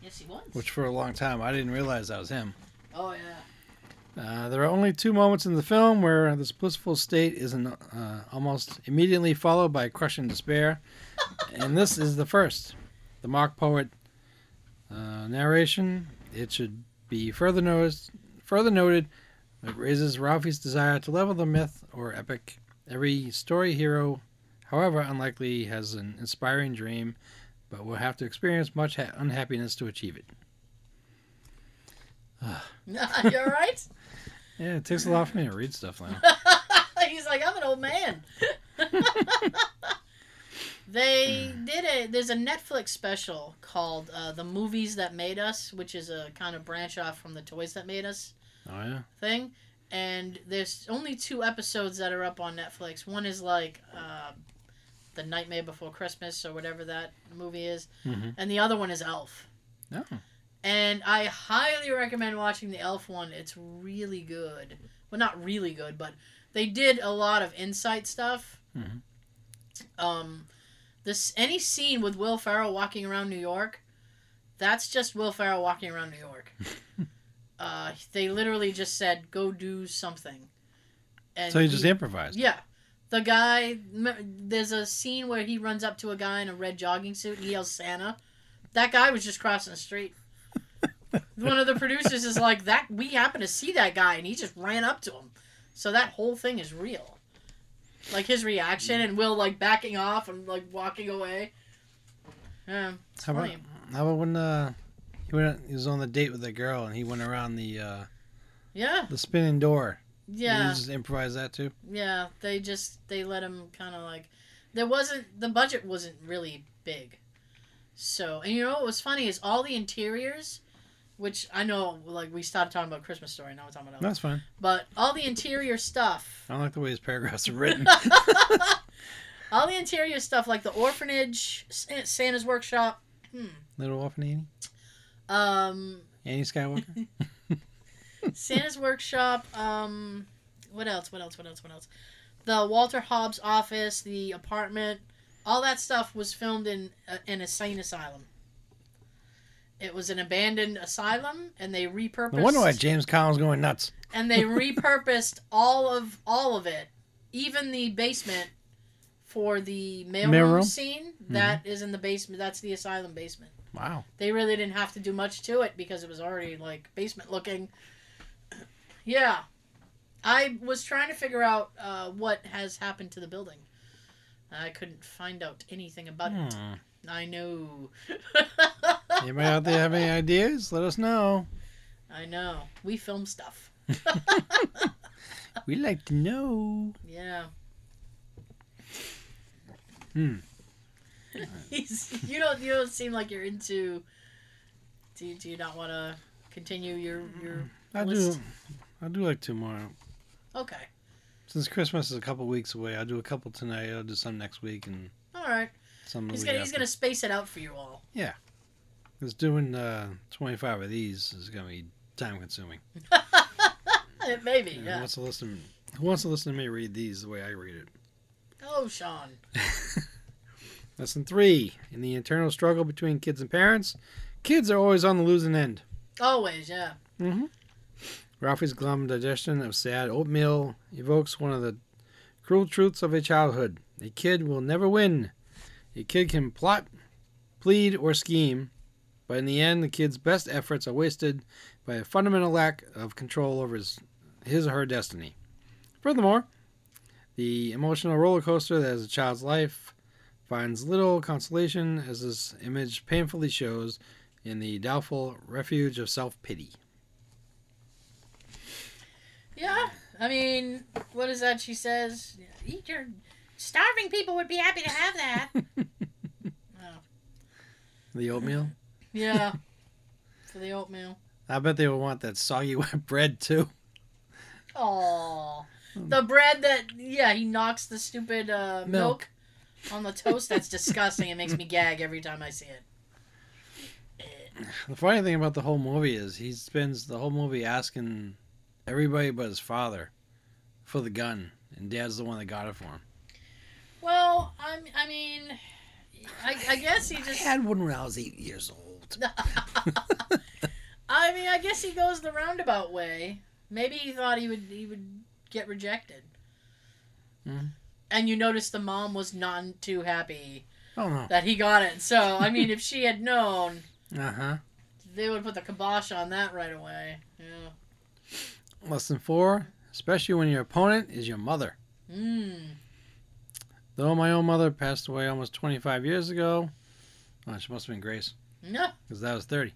Yes, he was. which for a long time I didn't realize that was him. Oh yeah. Uh, there are only two moments in the film where this blissful state is an, uh, almost immediately followed by crushing despair, and this is the first. The mock poet uh, narration. It should be further noticed, further noted. It raises Ralphie's desire to level the myth or epic. Every story hero, however unlikely, has an inspiring dream, but will have to experience much ha- unhappiness to achieve it. [laughs] you all right? Yeah, it takes a lot for me to read stuff now. [laughs] He's like, I'm an old man. [laughs] they did it. There's a Netflix special called uh, "The Movies That Made Us," which is a kind of branch off from the Toys That Made Us Oh yeah. thing. And there's only two episodes that are up on Netflix. One is like uh, "The Nightmare Before Christmas" or whatever that movie is, Mm-hmm. and the other one is Elf. Oh. And I highly recommend watching the Elf one. It's really good. Well, not really good, but they did a lot of insight stuff. Mhm. Um, this any scene with Will Ferrell walking around New York, that's just Will Ferrell walking around New York. [laughs] Uh, they literally just said, "Go do something." And So he just he- improvised. Yeah. The guy, there's a scene where he runs up to a guy in a red jogging suit and he yells Santa. That guy was just crossing the street. One of the producers is like, that we happen to see that guy and he just ran up to him. So that whole thing is real. Like his reaction and Will like backing off and like walking away. Yeah, it's How about, how about when uh, he went? He was on the date with a girl, and he went around the uh, Yeah, the spinning door. Yeah. you just improvise that too? Yeah, they just they let him kind of like there wasn't the budget wasn't really big. So, and you know what was funny is all the interiors which I know like we started talking about Christmas story, now we're talking about That's fine. but all the interior stuff I don't like the way his paragraphs are written. [laughs] all the interior stuff like the orphanage, Santa's workshop, hmm, Little orphan Annie, um Annie Skywalker. [laughs] [laughs] Santa's workshop. Um, what else? What else? What else? What else? The Walter Hobbs office, the apartment, all that stuff was filmed in uh, an insane asylum. It was an abandoned asylum, and they repurposed. No wonder why James Collins going nuts. and they [laughs] repurposed all of all of it, even the basement for the mailroom Mailroom? scene. That is in the basement. That's the asylum basement Wow. they really didn't have to do much to it because it was already like basement looking. [clears throat] Yeah, I was trying to figure out uh, what has happened to the building. I couldn't find out anything about it. I know. [laughs] Anybody out there have any ideas? Let us know. I know. We film stuff. [laughs] We'd like to know. Yeah. Hmm. [laughs] He's, you don't. You don't seem like you're into. Do you, do you not want to continue your your? I do. I do like tomorrow. Okay. Since Christmas is a couple weeks away, I'll do a couple tonight. I'll do some next week and All right. Some. He's gonna he's gonna space it out for you all. Yeah, because doing uh, 25 of these is going to be time consuming. [laughs] Maybe. Who Yeah. wants to listen? Who wants to listen to me read these the way I read it? Oh, Sean. [laughs] Lesson three: In the internal struggle between kids and parents, kids are always on the losing end. Always, yeah. Mm-hmm. Ralphie's glum digestion of sad oatmeal evokes one of the cruel truths of a childhood. A kid will never win. A kid can plot, plead, or scheme, but in the end, the kid's best efforts are wasted by a fundamental lack of control over his, his or her destiny. Furthermore, the emotional roller coaster that is a child's life finds little consolation, as this image painfully shows, in the doubtful refuge of self pity. Yeah. I mean, what is that she says? Eat your. Starving people would be happy to have that. oh. [laughs] The oatmeal. Yeah. [laughs] For the oatmeal. I bet they would want that soggy wet [laughs] bread too. Oh. The bread that, yeah, he knocks the stupid uh, milk. Milk. on the toast. That's disgusting. It makes me gag every time I see it. [sighs] The funny thing about the whole movie is he spends the whole movie asking everybody but his father for the gun, and Dad's the one that got it for him. Well, I'm, I mean, I, I guess he [sighs] just. had one when I was eight years old. [laughs] [laughs] I mean, I guess he goes the roundabout way. Maybe he thought he would he would get rejected. Mhm. And you notice the mom was not too happy Oh no. that he got it. So I mean, [laughs] if she had known, Uh huh. they would put the kibosh on that right away. Yeah. Lesson four: especially when your opponent is your mother. Mm. Though my own mother passed away almost 25 years ago, oh, she must have been Grace, No. because that was 30.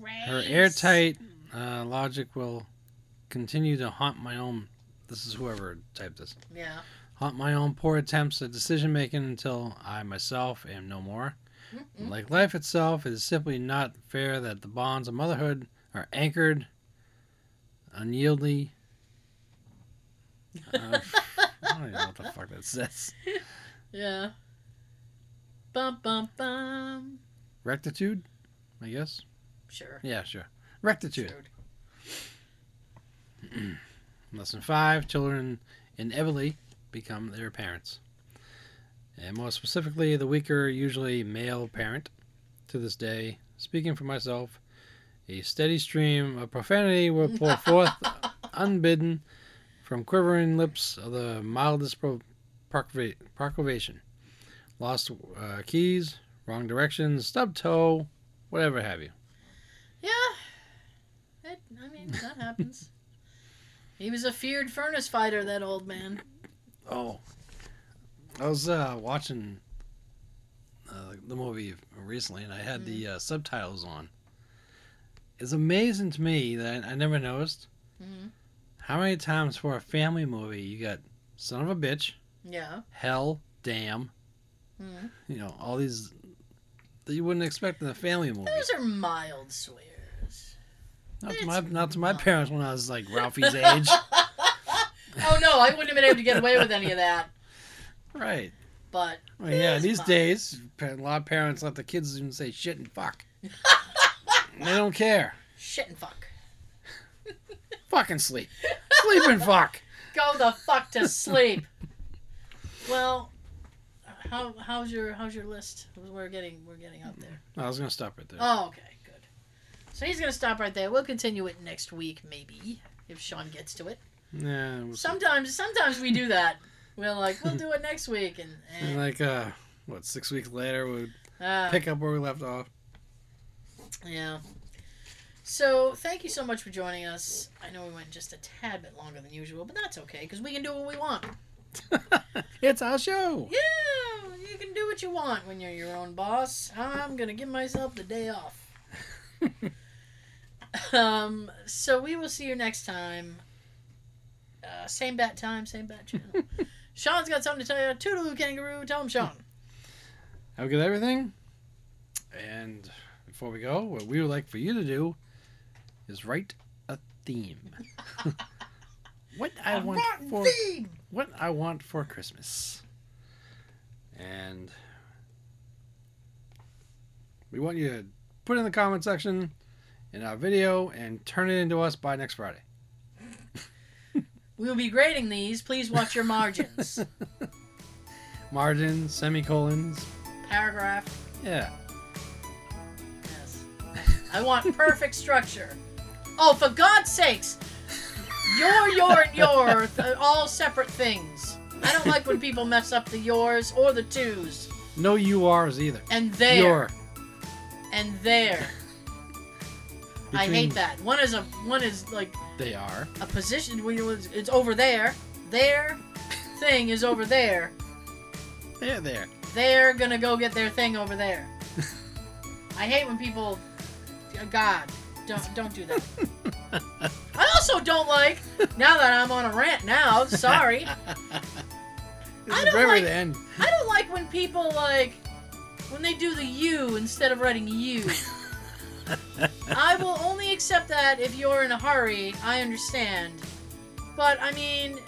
Grace. Her airtight uh, logic will continue to haunt my own. This is whoever typed this. Yeah. Haunt my own poor attempts at decision making until I myself am no more. Mm-mm. Like life itself, it is simply not fair that the bonds of motherhood are anchored, unyieldly. Uh, [laughs] don't even know what the fuck that says. [laughs] Yeah. Bum bum bum. Rectitude, I guess. Sure. Yeah, sure. Rectitude. [clears throat] Lesson five: Children inevitably become their parents, and more specifically, the weaker, usually male parent. To this day, speaking for myself, A steady stream of profanity will pour [laughs] forth unbidden from quivering lips of the mildest pro- proclamation. Lost uh, keys, wrong directions, stubbed toe, whatever have you. Yeah. It, I mean, that happens. [laughs] he was a feared furnace fighter, that old man. Oh, I was uh, watching uh, the movie recently, and I had the uh, subtitles on. It's amazing to me that I, never noticed hmm how many times for a family movie you got "son of a bitch," Yeah. "hell," "damn," hmm you know, all these that you wouldn't expect in a family movie. Those are mild swears. Not to my not to my not. parents when I was like Ralphie's age. [laughs] oh no, I wouldn't have been able to get away with any of that. right. But Well, yeah, these fine. days, a lot of parents let the kids even say shit and fuck. [laughs] they don't care. shit and fuck. Fucking sleep. Sleep and fuck. [laughs] Go the fuck to sleep. well, how how's your how's your list? We're getting we're getting up there. I was gonna stop right there. Oh, okay, good. So he's gonna stop right there. We'll continue it next week, maybe, if Sean gets to it. yeah. was- Sometimes sometimes we do that. We're like, we'll do it next week, and, and and like uh, what six weeks later we would uh, pick up where we left off. yeah. So thank you so much for joining us. I know we went just a tad bit longer than usual, but that's okay because we can do what we want. [laughs] it's our show. Yeah, you can do what you want when you're your own boss. I'm gonna give myself the day off. [laughs] um, so we will see you next time. Uh, same bat time, same bat channel. [laughs] Sean's got something to tell you. Toodaloo kangaroo. Tell him, Sean. Have a good everything. And before we go, what we would like for you to do is write a theme. [laughs] what I want for theme. what I want for Christmas. And we want you to put it in the comment section in our video and turn it into us by next Friday. We will be grading these. Please watch your margins. [laughs] Margins, semicolons. Paragraph. Yeah. Yes. I want perfect structure. Oh, for God's sakes! Your, your, and your, all separate things. I don't like when people mess up the yours or the twos. No URs either. And there. Your. And there. Between I hate that. One is a one is like They are. a position where you- it's it's over there. Their thing is over there. They're there. They're gonna go get their thing over there. I hate when people. God, don't don't do that. [laughs] I also don't like now that I'm on a rant. Now, sorry, [laughs] I don't like-. I don't like when people like when they do the you instead of writing you. [laughs] I will only accept that if you're in a hurry. I understand, but I mean,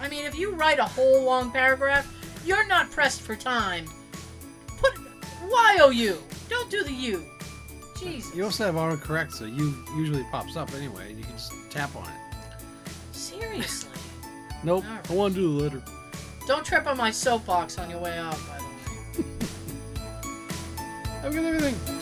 I mean, if you write a whole long paragraph, you're not pressed for time. Put Y O U. Don't do the U. Jesus. You also have autocorrect, so you usually pops up anyway. and You can just tap on it. Seriously. [laughs] Nope. Alright. I want to do the letter. Don't trip on my soapbox on your way out, by the way. [laughs] A good everything.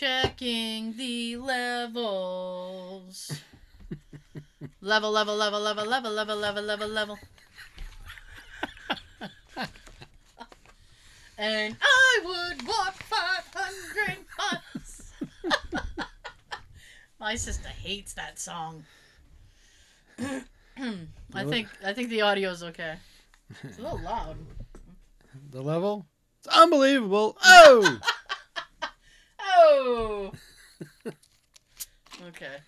Checking the levels. level, level, level, level, level, level, level, level, level. and I would walk 500 miles. My sister hates that song. [clears throat] I think I think the audio's okay. It's a little loud. The level? It's unbelievable. Oh! [laughs] Oh. [laughs] Okay.